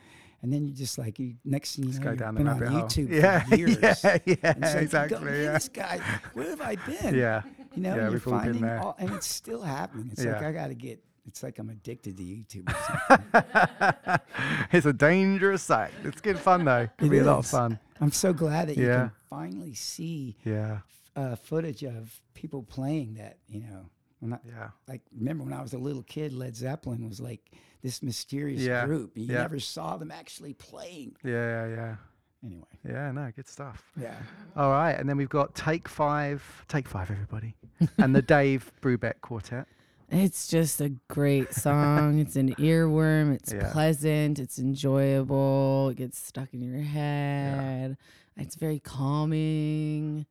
And then you're just like you next thing you know, you've been on. YouTube Yeah, for years. yeah, yeah, it's like, go, exactly, yeah. This guy, where have I been? Yeah, you know, yeah, you're we've all been finding all, and it's still happening. It's like I got to get. It's like I'm addicted to YouTube. Or something. it's a dangerous site. It's good fun though. It'll It be a lot of fun. I'm so glad that you can finally see Yeah. uh, footage of people playing that. You know, I, Yeah. like remember when I was a little kid, Led Zeppelin was like this mysterious Yeah. group. You Yeah. never saw them actually playing. Yeah, yeah, yeah. Anyway. Yeah, no, good stuff. Yeah. All right, and then we've got Take Five, Take Five, everybody, and the Dave Brubeck Quartet. It's just a great song. it's an earworm. It's Yeah. pleasant. It's enjoyable. It gets stuck in your head. It's very calming.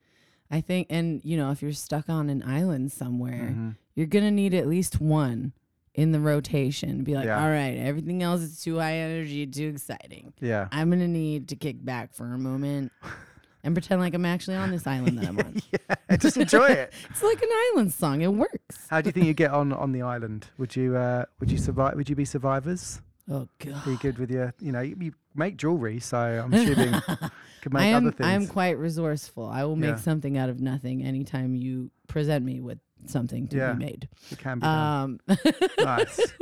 I think, and you know, if you're stuck on an island somewhere, Mhm. you're gonna need at least one in the rotation. Be like, Yeah. all right, everything else is too high energy, too exciting. Yeah. I'm gonna need to kick back for a moment and pretend like I'm actually on this island that I'm on. yeah, just enjoy it. It's like an island song. It works. How do you think you get on on the island? Would you uh, would you survive? Would you be survivors? Oh God. Be good with your, you know, you, you make jewelry, so I'm assuming could make I am, other things. I am quite resourceful. I will make Yeah. something out of nothing anytime you present me with something to Yeah, be made. it can be done. Um, Nice.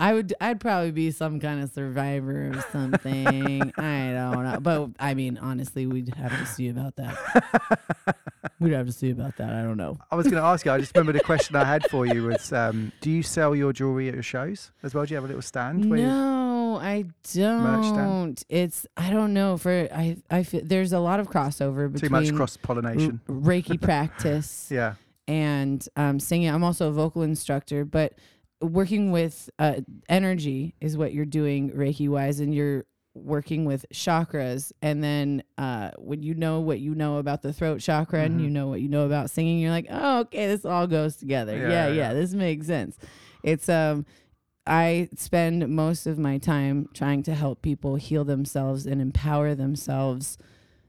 I would. I'd probably be some kind of survivor or something. I don't know, but I mean, honestly, we'd have to see about that. we'd have to see about that. I don't know. I was going to ask you. I just remembered a question I had for you was: um, Do you sell your jewelry at your shows as well? Do you have a little stand? where you- No, I don't. It's I don't know. For I I feel there's a lot of crossover Too between much cross-pollination. r- Reiki practice. Yeah. and um, singing. I'm also a vocal instructor, but working with uh, energy is what you're doing Reiki wise, and you're working with chakras. And then uh, when you know what you know about the throat chakra and you Mhm. know what you know about singing, you're like, oh, okay, this all goes together. Yeah, Yeah, yeah, yeah. this makes sense. It's um. I spend most of my time trying to help people heal themselves and empower themselves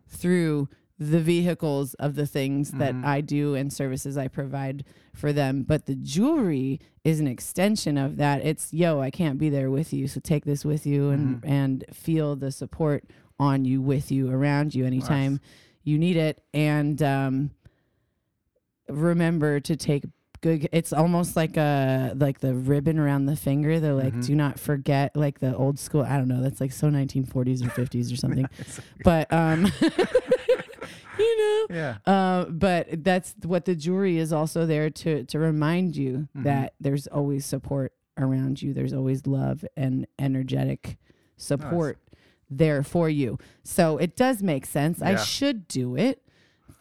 through the vehicles of the things that Mhm. I do and services I provide for them. But the jewelry is an extension of that. It's yo, I can't be there with you, so take this with you and Mhm. and feel the support on you, with you, around you anytime you need it. And um, remember to take good. It's almost like a like the ribbon around the finger. They're like, Mhm. do not forget, like the old school. I don't know. That's like so 1940s or 50s or something. but um, you know, Yeah. uh, but that's what the jewelry is also there to to remind you Mhm. that there's always support around you. There's always love and energetic support there for you. So it does make sense. I should do it.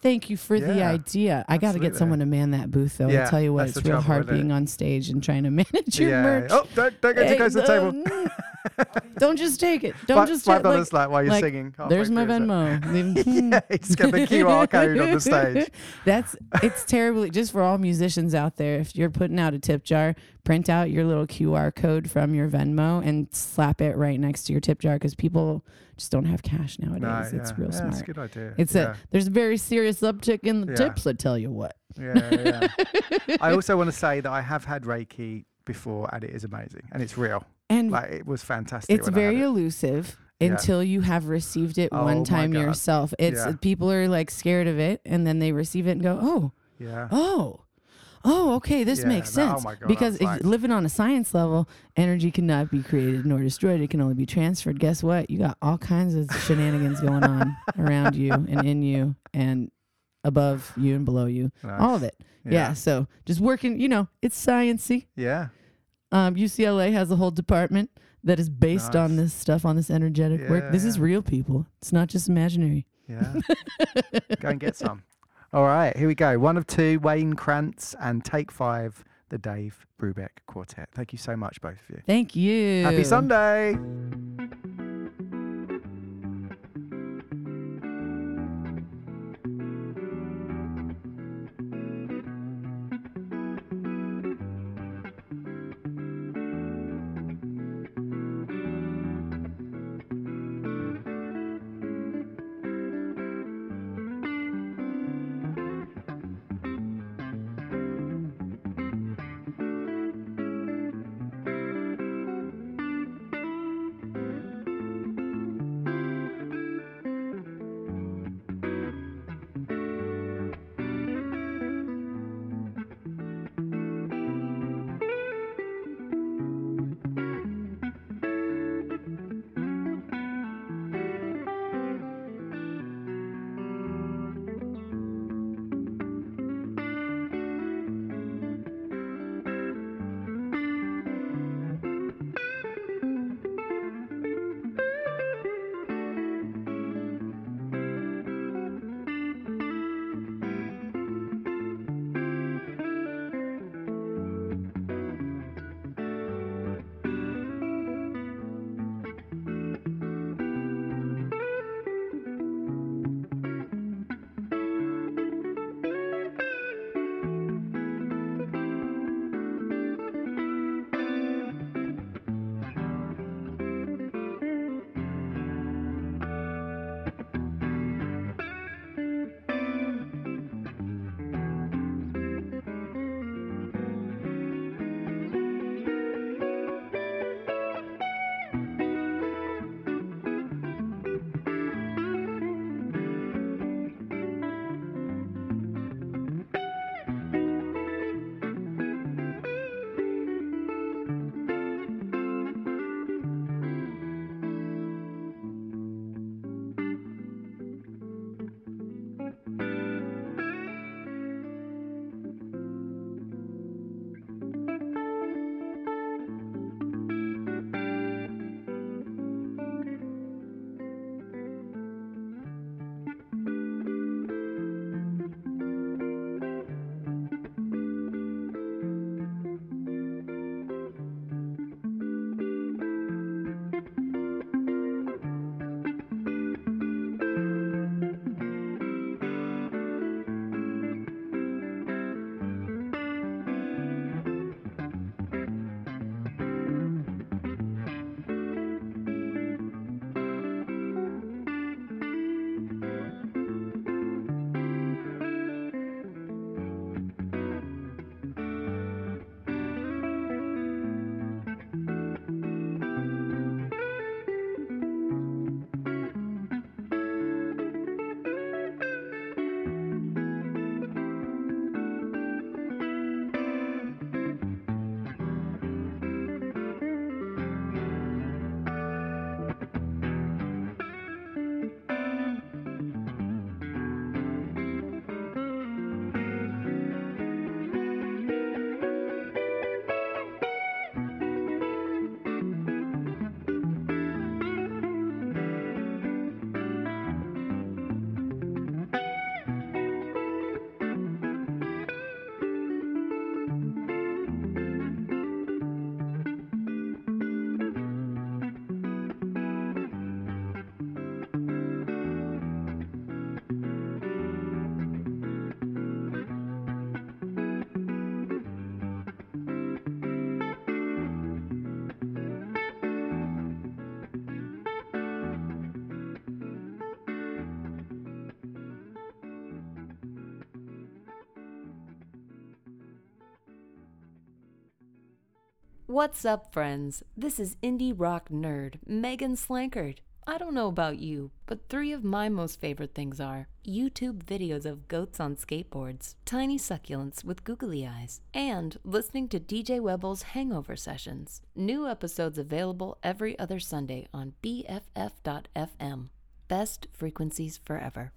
Thank you for the idea. I got to get someone to man that booth, though. Yeah, I'll tell you what, it's real hard isn't it? being on stage and trying to manage your Yeah. merch. Oh, don't- don't go too Hey, the table. don't- just take it. Don't Five- just five take, dollars, like, while you're singing halfway There's my through? Venmo. Yeah, just get the QR code on the stage. That's it's terribly just for all musicians out there. If you're putting out a tip jar, print out your little QR code from your Venmo and slap it right next to your tip jar because people just don't have cash nowadays. No, it's real Yeah, smart. it's a good idea. It's Yeah. a there's a very serious uptick in the Yeah. tips. I tell you what. Yeah, yeah. I also want to say that I have had Reiki before, and it is amazing, and it's real. And like it was fantastic. It's when I had very it. elusive Yeah. until you have received it Oh one time yourself. It's Yeah. people are like scared of it and then they receive it and go, "Oh. Yeah. Oh. Oh, okay, this Yeah, makes no, oh sense. my God, because if like- living on a science level, energy cannot be created nor destroyed. It can only be transferred. Guess what? You got all kinds of shenanigans going on around you and in you and above you and below you. All of it. Yeah. Yeah. So just working, you know, it's sciency. Yeah. Um, UCLA has a whole department that is based on this stuff, on this energetic work. Yeah, This is real, people. It's not just imaginary. Yeah. Go and get some. All right, here we go. One of two, Wayne Krantz and Take Five, the Dave Brubeck Quartet. Thank you so much, both of you. Thank you. Happy Sunday. What's up, friends? This is indie rock nerd Megan Slankard. I don't know about you, but three of my most favorite things are YouTube videos of goats on skateboards, tiny succulents with googly eyes, and listening to DJ Webbles' Hangover Sessions. New episodes available every other Sunday on BFF.FM. Best frequencies forever.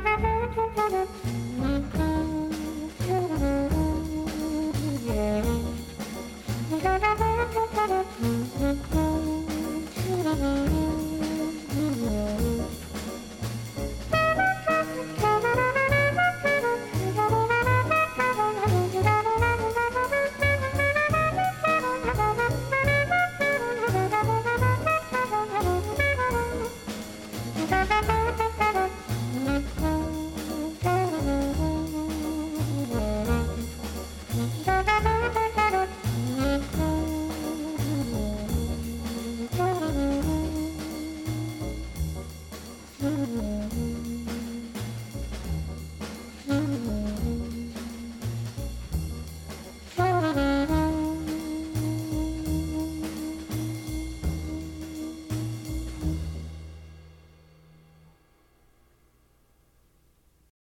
Thank you.